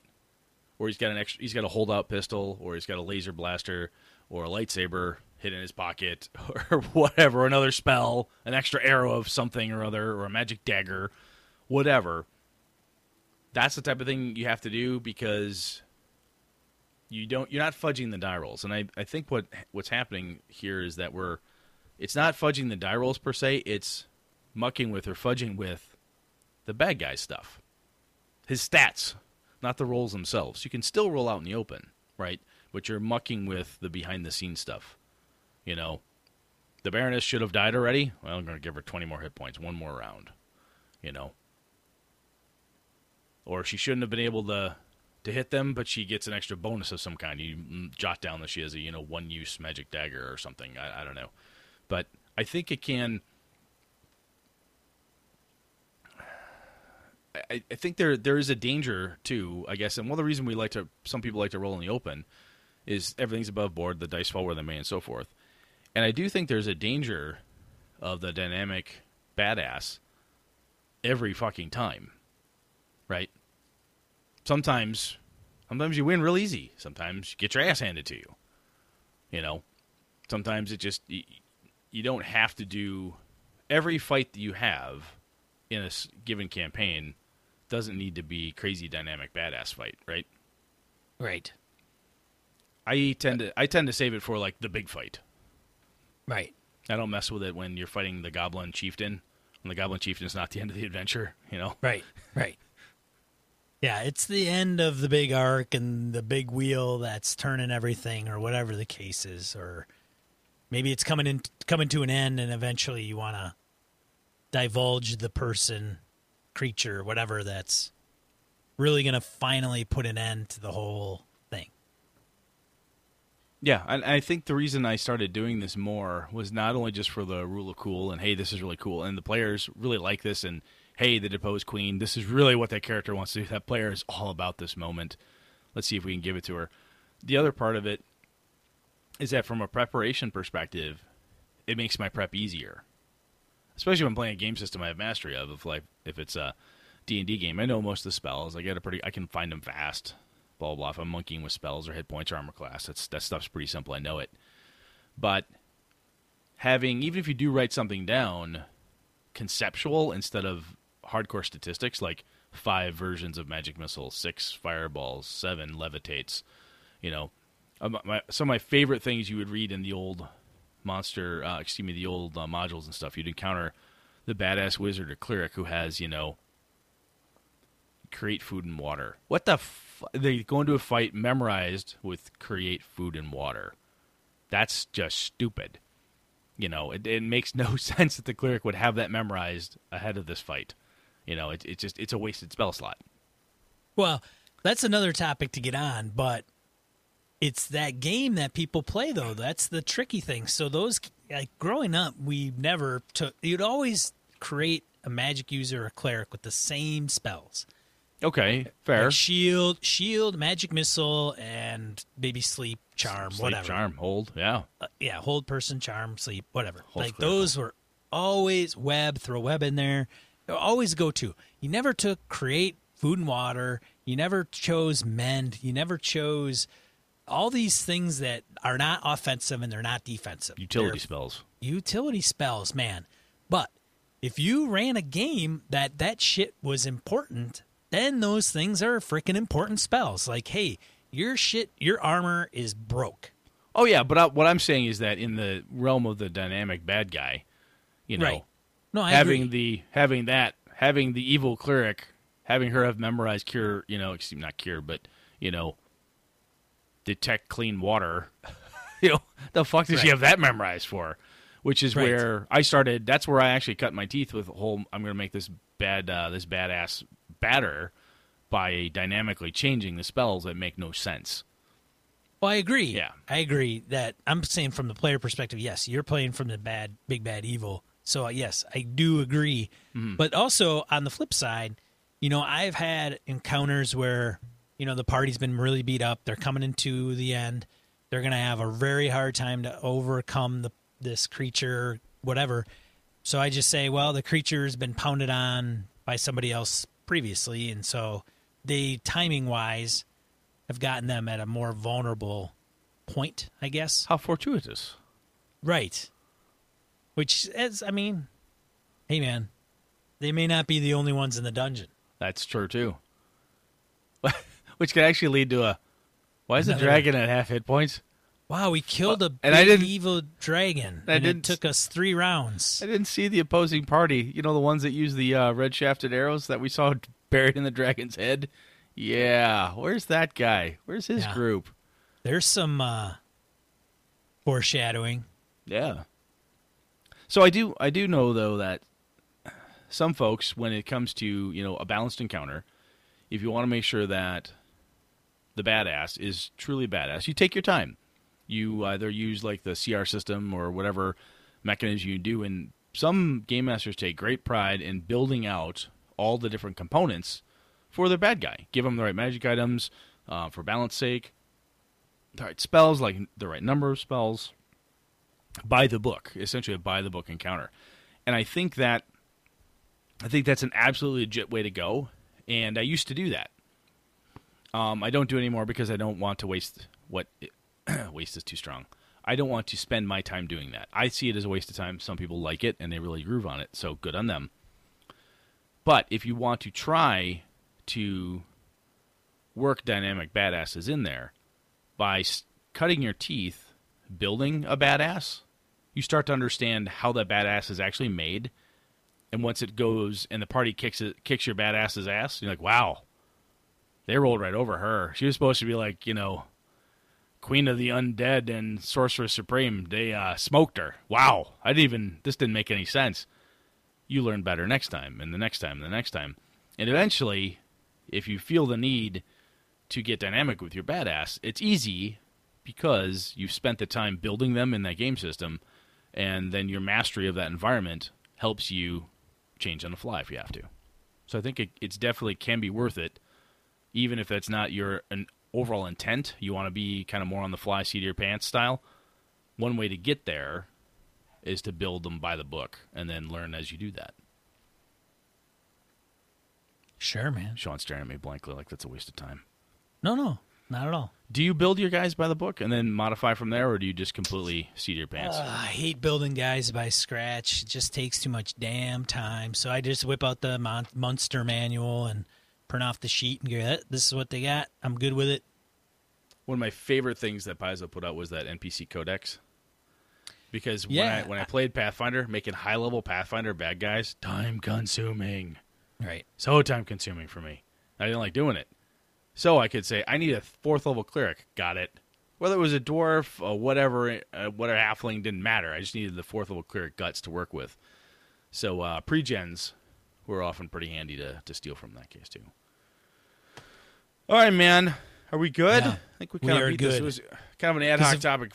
Speaker 2: Or he's got an extra he's got a holdout pistol, or he's got a laser blaster, or a lightsaber hidden in his pocket, or whatever, another spell, an extra arrow of something or other, or a magic dagger, whatever. That's the type of thing you have to do because you don't you're not fudging the die rolls. And i, I think what what's happening here is that we're it's not fudging the die rolls per se it's mucking with or fudging with the bad guy stuff. His stats not the rolls themselves you can still roll out in the open right but you're mucking with the behind the scenes stuff You know, the Baroness should have died already. Well, I'm going to give her 20 more hit points, one more round. You know, or she shouldn't have been able to to hit them, but she gets an extra bonus of some kind. You jot down that she has a you know one use magic dagger or something. I, I don't know, but I think it can. I, I think there there is a danger too. I guess, and one of the reasons we like to some people like to roll in the open is everything's above board, the dice fall where they may, and so forth. And I do think there's a danger of the dynamic badass every fucking time, right? Sometimes, sometimes you win real easy. Sometimes you get your ass handed to you. You know, sometimes it just you, you don't have to do every fight that you have in a given campaign doesn't need to be crazy dynamic badass fight, right?
Speaker 1: Right.
Speaker 2: I tend to I tend to save it for like the big fight.
Speaker 1: Right.
Speaker 2: I don't mess with it when you're fighting the goblin chieftain. When the goblin chieftain is not the end of the adventure, you know.
Speaker 1: Right. Right. Yeah, it's the end of the big arc and the big wheel that's turning everything, or whatever the case is, or maybe it's coming in coming to an end, and eventually you want to divulge the person, creature, whatever that's really going to finally put an end to the whole thing.
Speaker 2: Yeah, and I think the reason I started doing this more was not only just for the rule of cool and hey, this is really cool, and the players really like this, and hey, the deposed queen, this is really what that character wants to do. That player is all about this moment. Let's see if we can give it to her. The other part of it is that from a preparation perspective, it makes my prep easier, especially when playing a game system I have mastery of. If like if it's a D and D game, I know most of the spells. I get a pretty, I can find them fast blah blah. If I'm monkeying with spells or hit points or armor class, that's that stuff's pretty simple. I know it. But having even if you do write something down, conceptual instead of hardcore statistics like five versions of magic missile, six fireballs, seven levitates, you know, um, some of my favorite things you would read in the old monster, uh, excuse me, the old uh, modules and stuff. You'd encounter the badass wizard or cleric who has you know create food and water. What the f- they go into a fight memorized with create food and water. That's just stupid. You know, it, it makes no sense that the cleric would have that memorized ahead of this fight. You know, it, it's just it's a wasted spell slot.
Speaker 1: Well, that's another topic to get on, but it's that game that people play though. That's the tricky thing. So those like growing up, we never took. You'd always create a magic user or a cleric with the same spells.
Speaker 2: Okay, fair.
Speaker 1: Like shield, shield, magic missile, and maybe sleep, charm,
Speaker 2: Sleep,
Speaker 1: whatever.
Speaker 2: charm, hold, yeah.
Speaker 1: Uh, yeah, hold person, charm, sleep, whatever. Like those were always web. Throw web in there. Always go to. You never took create food and water. You never chose mend. You never chose all these things that are not offensive and they're not defensive.
Speaker 2: Utility
Speaker 1: They're
Speaker 2: spells.
Speaker 1: utility spells, man. But if you ran a game that that shit was important, then those things are freaking important spells. Like, hey, your shit, your armor is broke.
Speaker 2: Oh yeah, but I, what I'm saying is that in the realm of the dynamic bad guy, you know,
Speaker 1: Right. No, I
Speaker 2: having
Speaker 1: agree.
Speaker 2: the having that having the evil cleric, having her have memorized cure, you know, excuse me, not cure, but you know, detect clean water. you know, the fuck does she have that memorized for? Which is
Speaker 1: Right.
Speaker 2: where I started. That's where I actually cut my teeth with the whole. I'm going to make this bad, uh, this badass batter by dynamically changing the spells that make no sense.
Speaker 1: Well, I agree.
Speaker 2: Yeah.
Speaker 1: I agree that I'm saying from the player perspective, yes, you're playing from the bad, big bad evil. So, uh, yes, I do agree. But also on the flip side, you know, I've had encounters where, you know, the party's been really beat up. They're coming into the end. They're going to have a very hard time to overcome the this creature, whatever. So I just say, well, the creature's been pounded on by somebody else previously. And so they, timing wise, have gotten them at a more vulnerable point, I guess.
Speaker 2: How fortuitous!
Speaker 1: Right. Which is, I mean, hey man, they may not be the only ones in the dungeon.
Speaker 2: That's true too. Which could actually lead to a. Why is the
Speaker 1: Another-
Speaker 2: dragon at half hit points?
Speaker 1: Wow, we killed a
Speaker 2: and
Speaker 1: big
Speaker 2: I didn't-
Speaker 1: evil dragon,
Speaker 2: I
Speaker 1: and
Speaker 2: didn't-
Speaker 1: it took us three rounds.
Speaker 2: I didn't see the opposing party. You know the ones that use the uh, red shafted arrows that we saw buried in the dragon's head. Yeah, where's that guy? Where's his
Speaker 1: Yeah.
Speaker 2: group?
Speaker 1: There's some uh, foreshadowing.
Speaker 2: Yeah. So I do I do know though that some folks when it comes to, you know, a balanced encounter, if you want to make sure that the badass is truly badass, you take your time. You either use like the CR system or whatever mechanism you do and some game masters take great pride in building out all the different components for their bad guy. Give them the right magic items uh, for balance sake, the right spells, like the right number of spells, by the book, essentially a by the book encounter. And I think that I think that's an absolutely legit way to go. And I used to do that. Um, I don't do it anymore because I don't want to waste what waste is too strong. I don't want to spend my time doing that. I see it as a waste of time. Some people like it and they really groove on it, so good on them. But if you want to try to work dynamic badasses in there by cutting your teeth building a badass, you start to understand how that badass is actually made. And once it goes and the party kicks it, kicks your badass's ass, you're like, wow, they rolled right over her. She was supposed to be like, you know, Queen of the Undead and Sorceress Supreme. They uh, smoked her. Wow, I didn't even. This didn't make any sense. You learn better next time, and the next time, and the next time, and eventually, if you feel the need to get dynamic with your badass, it's easy because you've spent the time building them in that game system, and then your mastery of that environment helps you change on the fly if you have to. So I think it, it's definitely can be worth it, even if that's not your an overall intent. You want to be kind of more on the fly, seat of your pants style. One way to get there is to build them by the book and then learn as you do that.
Speaker 1: Sure, man.
Speaker 2: Sean's staring at me blankly like that's a waste of time.
Speaker 1: No, no, not at all.
Speaker 2: Do you build your guys by the book and then modify from there, or do you just completely seat your pants?
Speaker 1: Uh, I hate building guys by scratch. It just takes too much damn time. So I just whip out the Mon- Monster manual and print off the sheet and go, "This is what they got. I'm good with it."
Speaker 2: One of my favorite things that Paizo put out was that NPC Codex. Because
Speaker 1: Yeah.
Speaker 2: when I when I played Pathfinder, making high level Pathfinder bad guys, time consuming.
Speaker 1: Right.
Speaker 2: so time consuming for me. I didn't like doing it. So I could say I need a fourth level cleric. Got it. Whether it was a dwarf or whatever, uh, whatever halfling didn't matter. I just needed the fourth level cleric guts to work with. So uh, pre-gens were often pretty handy to, to steal from in that case too. All right, man. Are we good?
Speaker 1: Yeah,
Speaker 2: I think we
Speaker 1: we
Speaker 2: kind of
Speaker 1: are
Speaker 2: beat this. It was kind of an ad hoc
Speaker 1: if-
Speaker 2: topic.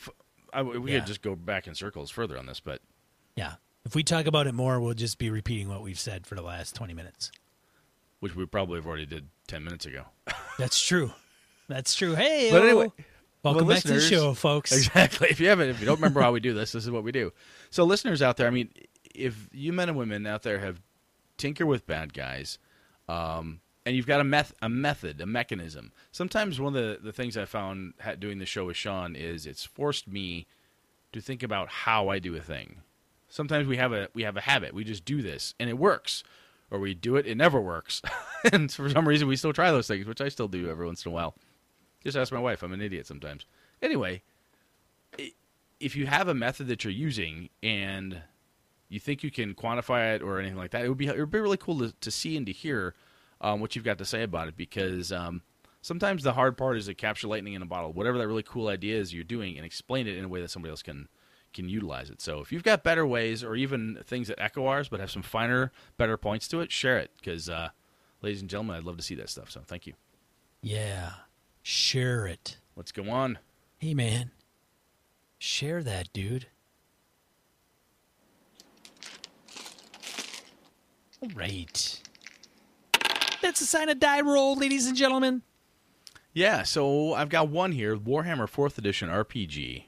Speaker 2: I, we
Speaker 1: Yeah.
Speaker 2: could just go back in circles further on this, but
Speaker 1: Yeah. If we talk about it more, we'll just be repeating what we've said for the last 20 minutes.
Speaker 2: which we probably have already did ten minutes ago.
Speaker 1: That's true. That's true. Hey,
Speaker 2: But anyway,
Speaker 1: welcome
Speaker 2: well,
Speaker 1: back to the show, folks.
Speaker 2: Exactly. If you haven't, if you don't remember how we do this, this is what we do. So, listeners out there, I mean, if you men and women out there have tinker with bad guys, um, and you've got a meth, a method, a mechanism. Sometimes one of the, the things I found doing the show with Sean is it's forced me to think about how I do a thing. Sometimes we have a we have a habit. We just do this and it works, or we do it, it never works, and for some reason we still try those things, which I still do every once in a while. Just ask my wife. I'm an idiot sometimes. Anyway, if you have a method that you're using and you think you can quantify it or anything like that, it would be it would be really cool to, to see and to hear um, what you've got to say about it because um, sometimes the hard part is to capture lightning in a bottle, whatever that really cool idea is you're doing, and explain it in a way that somebody else can can utilize it. So if you've got better ways or even things that echo ours but have some finer, better points to it, share it because, uh, ladies and gentlemen, I'd love to see that stuff. So thank you.
Speaker 1: Yeah. Share it.
Speaker 2: Let's go on.
Speaker 1: Hey, man. Share that, dude. All right. That's a sign of die roll, ladies and gentlemen.
Speaker 2: Yeah, so I've got one here Warhammer 4th Edition RPG,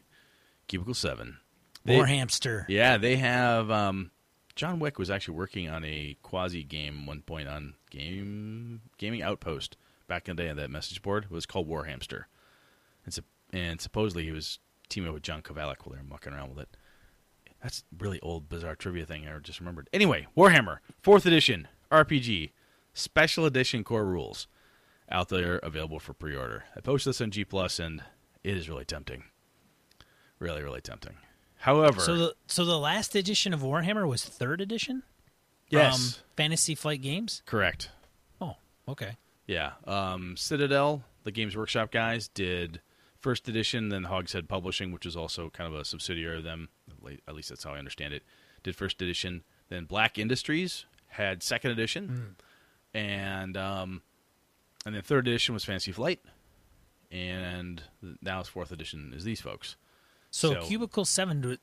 Speaker 2: Cubicle 7. They-
Speaker 1: War hamster.
Speaker 2: Yeah, they have. Um, John Wick was actually working on a quasi game one point on game Gaming Outpost back in the day on that message board. It was called War Hamster. And, and supposedly he was teaming up with John Kovalic while they were mucking around with it. That's really old, bizarre trivia thing I just remembered. Anyway, Warhammer, 4th edition, RPG, special edition core rules out there available for pre order. I posted this on G Plus and it is really tempting. Really, really tempting. However,
Speaker 1: So the so the last edition of Warhammer was third edition
Speaker 2: yes,
Speaker 1: from Fantasy Flight Games.
Speaker 2: correct.
Speaker 1: Oh, okay.
Speaker 2: Yeah. Um, Citadel, the Games Workshop guys, did First edition, then Hogshead Publishing, which is also kind of a subsidiary of them. At least that's how I understand it. Did first edition. Then Black Industries had second edition, and um, and then third edition was Fantasy Flight, and now it's fourth edition is these folks.
Speaker 1: So,
Speaker 2: So-
Speaker 1: Cubicle Seven, do-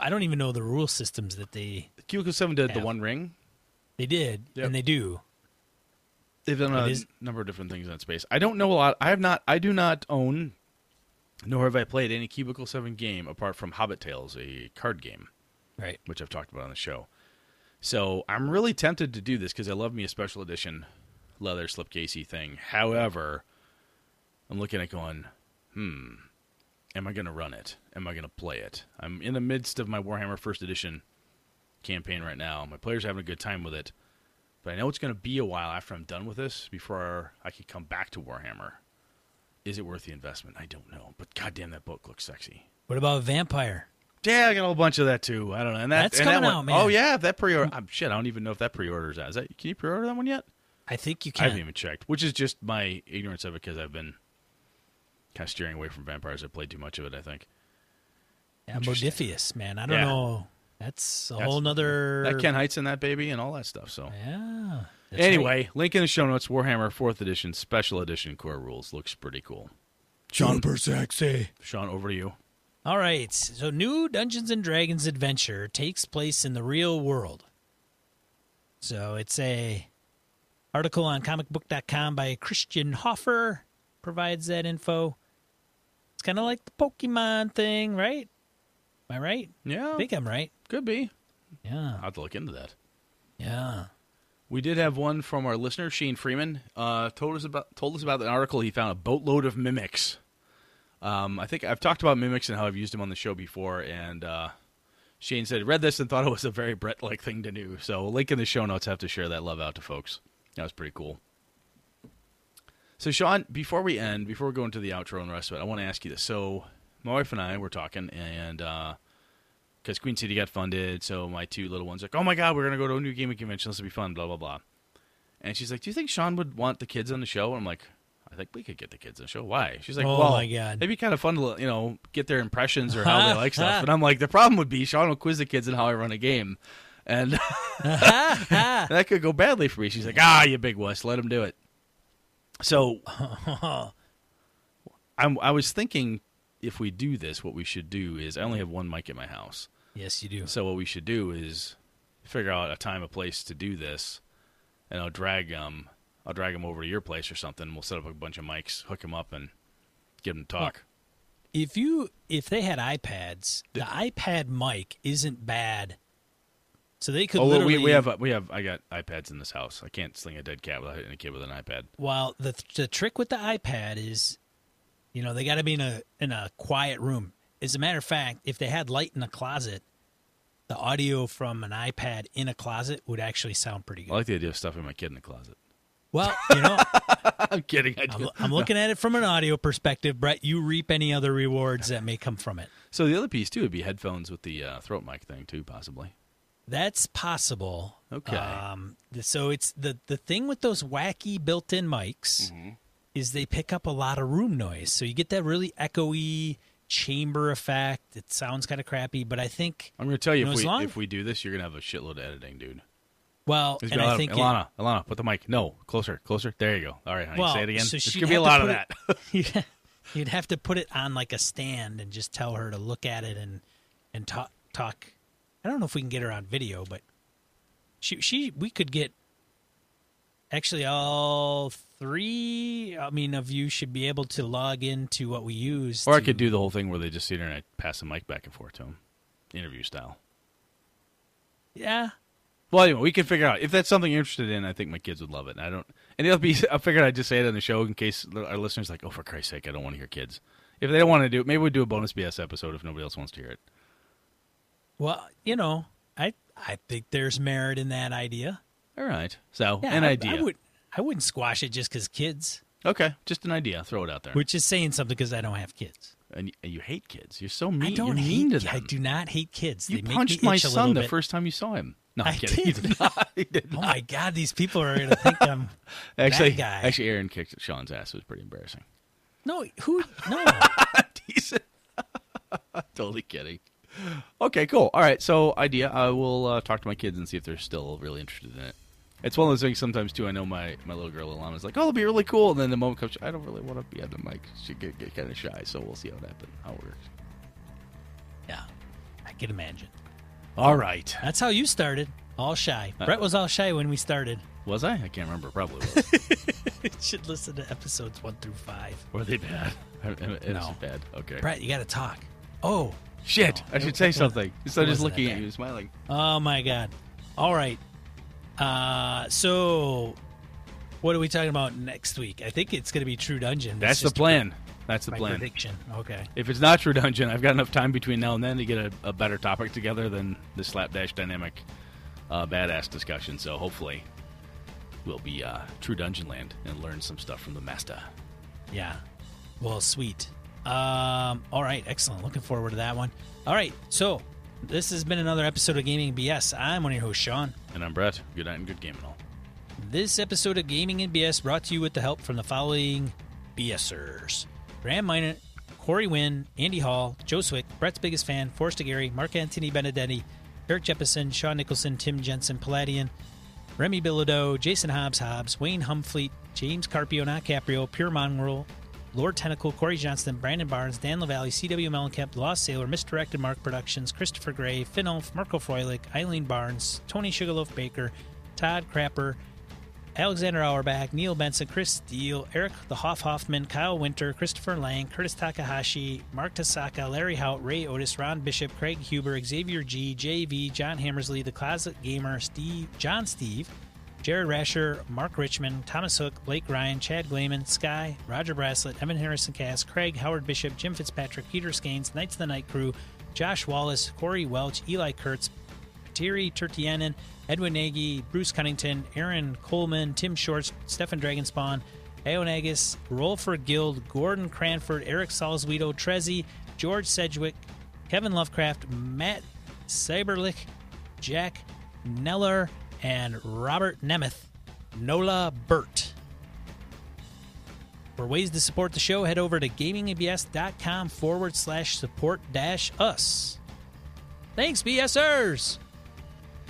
Speaker 1: I don't even know the rule systems that they
Speaker 2: Cubicle Seven did the One Ring.
Speaker 1: they did
Speaker 2: Yep.
Speaker 1: and they do.
Speaker 2: They've done a
Speaker 1: It is-
Speaker 2: number of different things in that space. I don't know a lot. I have not. I do not own, nor have I played any Cubicle Seven game apart from Hobbit Tales, a card game,
Speaker 1: Right.
Speaker 2: which I've talked about on the show. So I'm really tempted to do this because I love me a special edition leather slipcasey thing. However, I'm looking at going, hmm, am I going to run it? Am I going to play it? I'm in the midst of my Warhammer First Edition campaign right now. My players are having a good time with it, but I know it's going to be a while after I'm done with this before I can come back to Warhammer. Is it worth the investment? I don't know, but goddamn, that book looks sexy.
Speaker 1: What about Vampire?
Speaker 2: Yeah, I got a whole bunch of that too. I don't know. And that,
Speaker 1: That's
Speaker 2: and that
Speaker 1: coming
Speaker 2: one-
Speaker 1: out, oh, man.
Speaker 2: Oh yeah, that pre-order. I'm shit. I don't even know if that pre-orders out. Is that? Can you pre-order that one yet?
Speaker 1: I think you can.
Speaker 2: I haven't even checked. Which is just my ignorance of it because I've been kind of steering away from vampires. I've played too much of it. I think.
Speaker 1: yeah, Modiphius, man. I don't
Speaker 2: Yeah.
Speaker 1: know. That's a
Speaker 2: That's-
Speaker 1: whole nother.
Speaker 2: That Ken Hite's in that baby and all that stuff. So
Speaker 1: Yeah. that's
Speaker 2: anyway,
Speaker 1: right.
Speaker 2: link in the show notes. Warhammer Fourth Edition Special Edition Core Rules looks pretty cool.
Speaker 1: super sexy.
Speaker 2: Sean, over to you.
Speaker 1: All right. So, new Dungeons and Dragons adventure takes place in the real world. So, it's a article on comicbook.com by Christian Hoffer provides that info. It's kind of like the Pokemon thing, right? Am I right?
Speaker 2: Yeah,
Speaker 1: I think I'm right.
Speaker 2: could be.
Speaker 1: Yeah.
Speaker 2: I'll have to look into that.
Speaker 1: Yeah.
Speaker 2: We did have one from our listener Shane Freeman. Uh, told us about told us about an article he found a boatload of mimics. Um, I think I've talked about mimics and how I've used them on the show before, and uh, Shane said read this and thought it was a very Brett like thing to do. So link in the show notes. Have to share that love out to folks. That was pretty cool. So Sean, before we end, before we go into the outro and the rest of it, I want to ask you this. So my wife and I were talking, and because Queen City got funded, so my two little ones are like, oh my god, we're gonna go to a new gaming convention. This will be fun. Blah blah blah. And she's like, do you think Sean would want the kids on the show? And I'm like, I think we could get the kids on the show. Why? She's like,
Speaker 1: Oh
Speaker 2: well,
Speaker 1: my God.
Speaker 2: it'd be kind of fun to you know get their impressions or how they like stuff. And I'm like, the problem would be Sean will quiz the kids on how I run a game, and that could go badly for me. She's like, ah, you big wuss, let him do it. So I'm, I was thinking if we do this, what we should do is I only have one mic at my house.
Speaker 1: Yes, you do.
Speaker 2: So what we should do is figure out a time, a place to do this, and I'll drag um, I'll drag them over to your place or something. We'll set up a bunch of mics, hook them up, and get them to talk.
Speaker 1: if you if they had iPads, the iPad mic isn't bad. So they could
Speaker 2: oh,
Speaker 1: literally
Speaker 2: we we have we have I got iPads in this house. I can't sling a dead cat without hitting a kid with an iPad.
Speaker 1: Well, the the trick with the iPad is, you know, they got to be in a in a quiet room. As a matter of fact, if they had light in a closet, the audio from an iPad in a closet would actually sound pretty good.
Speaker 2: I like the idea of stuffing my kid in the closet.
Speaker 1: Well, you know,
Speaker 2: I'm kidding. I.
Speaker 1: I'm looking at it from an audio perspective, Brett. You reap any other rewards that may come from it.
Speaker 2: So the other piece too would be headphones with the uh, throat mic thing too, possibly.
Speaker 1: That's possible.
Speaker 2: Okay.
Speaker 1: Um, so it's the the thing with those wacky built-in mics
Speaker 2: Mm-hmm.
Speaker 1: is they pick up a lot of room noise, so you get that really echoey chamber effect. It sounds kind of crappy, but I think
Speaker 2: I'm going to tell you,
Speaker 1: You know,
Speaker 2: if we
Speaker 1: long-
Speaker 2: if we do this, you're going to have a shitload of editing, dude.
Speaker 1: Well, and
Speaker 2: gonna be a lot
Speaker 1: I think it-
Speaker 2: Ilana, Ilana, put the mic. No, closer, closer. There you go. All right, honey,
Speaker 1: well,
Speaker 2: say it again.
Speaker 1: so
Speaker 2: There's to be a lot of that.
Speaker 1: it- you'd- You'd have to put it on like a stand and just tell her to look at it and and talk talk. I don't know if we can get her on video, but she she we could get actually all three. I mean, of you should be able to log into what we use.
Speaker 2: Or I could do the whole thing where they just sit there and I pass the mic back and forth to them, interview style.
Speaker 1: Yeah,
Speaker 2: Well, anyway, we can figure out if that's something you're interested in. I think my kids would love it. And I don't. And other piece, I figured I'd just say it on the show in case our listeners like, oh, for Christ's sake, I don't want to hear kids. If they don't want to do it, maybe we'll do a bonus BS episode if nobody else wants to hear it.
Speaker 1: well, you know, I I think there's merit in that idea.
Speaker 2: All right. So
Speaker 1: Yeah,
Speaker 2: an
Speaker 1: I,
Speaker 2: idea.
Speaker 1: I would I wouldn't squash it just because kids,
Speaker 2: Okay, just an idea. Throw it out there.
Speaker 1: which is saying something because I don't have kids.
Speaker 2: And, you hate kids. You're so mean.
Speaker 1: I don't
Speaker 2: you're
Speaker 1: hate.
Speaker 2: mean to them.
Speaker 1: I do not hate kids.
Speaker 2: You
Speaker 1: they make
Speaker 2: punched my son the
Speaker 1: bit.
Speaker 2: first time you saw him. No, I'm
Speaker 1: I
Speaker 2: kidding.
Speaker 1: Did.
Speaker 2: did not. He did
Speaker 1: Oh my god, these people are going to think I'm
Speaker 2: Actually,
Speaker 1: guy.
Speaker 2: actually, Aaron kicked Sean's ass. It was pretty embarrassing.
Speaker 1: No, who? No.
Speaker 2: Decent. totally kidding. Okay, cool. All right, so idea. I will uh, talk to my kids and see if they're still really interested in it. It's one of those things sometimes too. I know my, my little girl Ilana is like, "Oh, it'll be really cool," and then the moment comes, I don't really want to be on the mic. She get, get kind of shy, so we'll see how it happens. How it works.
Speaker 1: yeah, I can imagine.
Speaker 2: All right.
Speaker 1: That's how you started. All shy.
Speaker 2: Uh,
Speaker 1: Brett was all shy when we started.
Speaker 2: Was I? I can't remember. Probably was.
Speaker 1: Should listen to episodes one through five.
Speaker 2: Were they bad? It's
Speaker 1: No.
Speaker 2: bad. Okay.
Speaker 1: Brett, you got to talk. Oh,
Speaker 2: Shit! I should say something instead of just looking at you, smiling.
Speaker 1: oh my God. All right. Uh, so what are we talking about next week? I think it's going to be True Dungeon.
Speaker 2: That's the plan. That's the plan.
Speaker 1: prediction. Okay.
Speaker 2: If it's not True Dungeon, I've got enough time between now and then to get a, a better topic together than the slapdash dynamic uh, badass discussion. So hopefully, we'll be uh, True Dungeon land and learn some stuff from the master.
Speaker 1: Yeah. Well, sweet. Um, all right, excellent. Looking forward to that one. All right, so this has been another episode of Gaming BS. I'm one of your hosts, Sean.
Speaker 2: And I'm Brett. Good night and good game and all.
Speaker 1: This episode of Gaming and BS brought to you with the help from the following BSers Graham Minor, Corey Wynn, Andy Hall, Joe Swick, Brett's biggest fan, Forrest Gary, Mark Anthony Benedetti, Eric Jeppesen, Sean Nicholson, Tim Jensen, Palladian, Remy Bilodeau, Jason Hobbs Hobbs, Wayne Humfleet, James Carpio, not Caprio, Pure Mongrel, Lord Tentacle, Corey Johnston, Brandon Barnes, Dan LaValle, CW Mellencamp, Lost Sailor, Misdirected Mark Productions, Christopher Gray, Finn Ulf, Marco Froelich, Eileen Barnes, Tony Sugarloaf Baker, Todd Crapper, Alexander Auerbach, Neil Benson, Chris Steele, Eric the Hoff Hoffman, Kyle Winter, Christopher Lang, Curtis Takahashi, Mark Tasaka, Larry Hout, Ray Otis, Ron Bishop, Craig Huber, Xavier G, JV, John Hammersley, The Closet Gamer, Steve, John Steve, Jared Rasher, Mark Richmond, Thomas Hook, Blake Ryan, Chad Glayman, Sky, Roger Braslett, Evan Harrison Cass, Craig, Howard Bishop, Jim Fitzpatrick, Peter Skanes, Knights of the Night Crew, Josh Wallace, Corey Welch, Eli Kurtz, Thierry Tertianen, Edwin Nagy, Bruce Cunnington, Aaron Coleman, Tim Shorts, Stefan Dragonspawn, Aonagus, Rolfer Guild, Gordon Cranford, Eric Salzwedo, Trezzy, George Sedgwick, Kevin Lovecraft, Matt Saberlich, Jack Neller, and Robert Nemeth, Nola Burt. For ways to support the show, head over to gamingandbs.com forward slash support dash us. Thanks, BSers!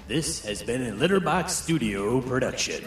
Speaker 4: This has been a Litterbox Studio production.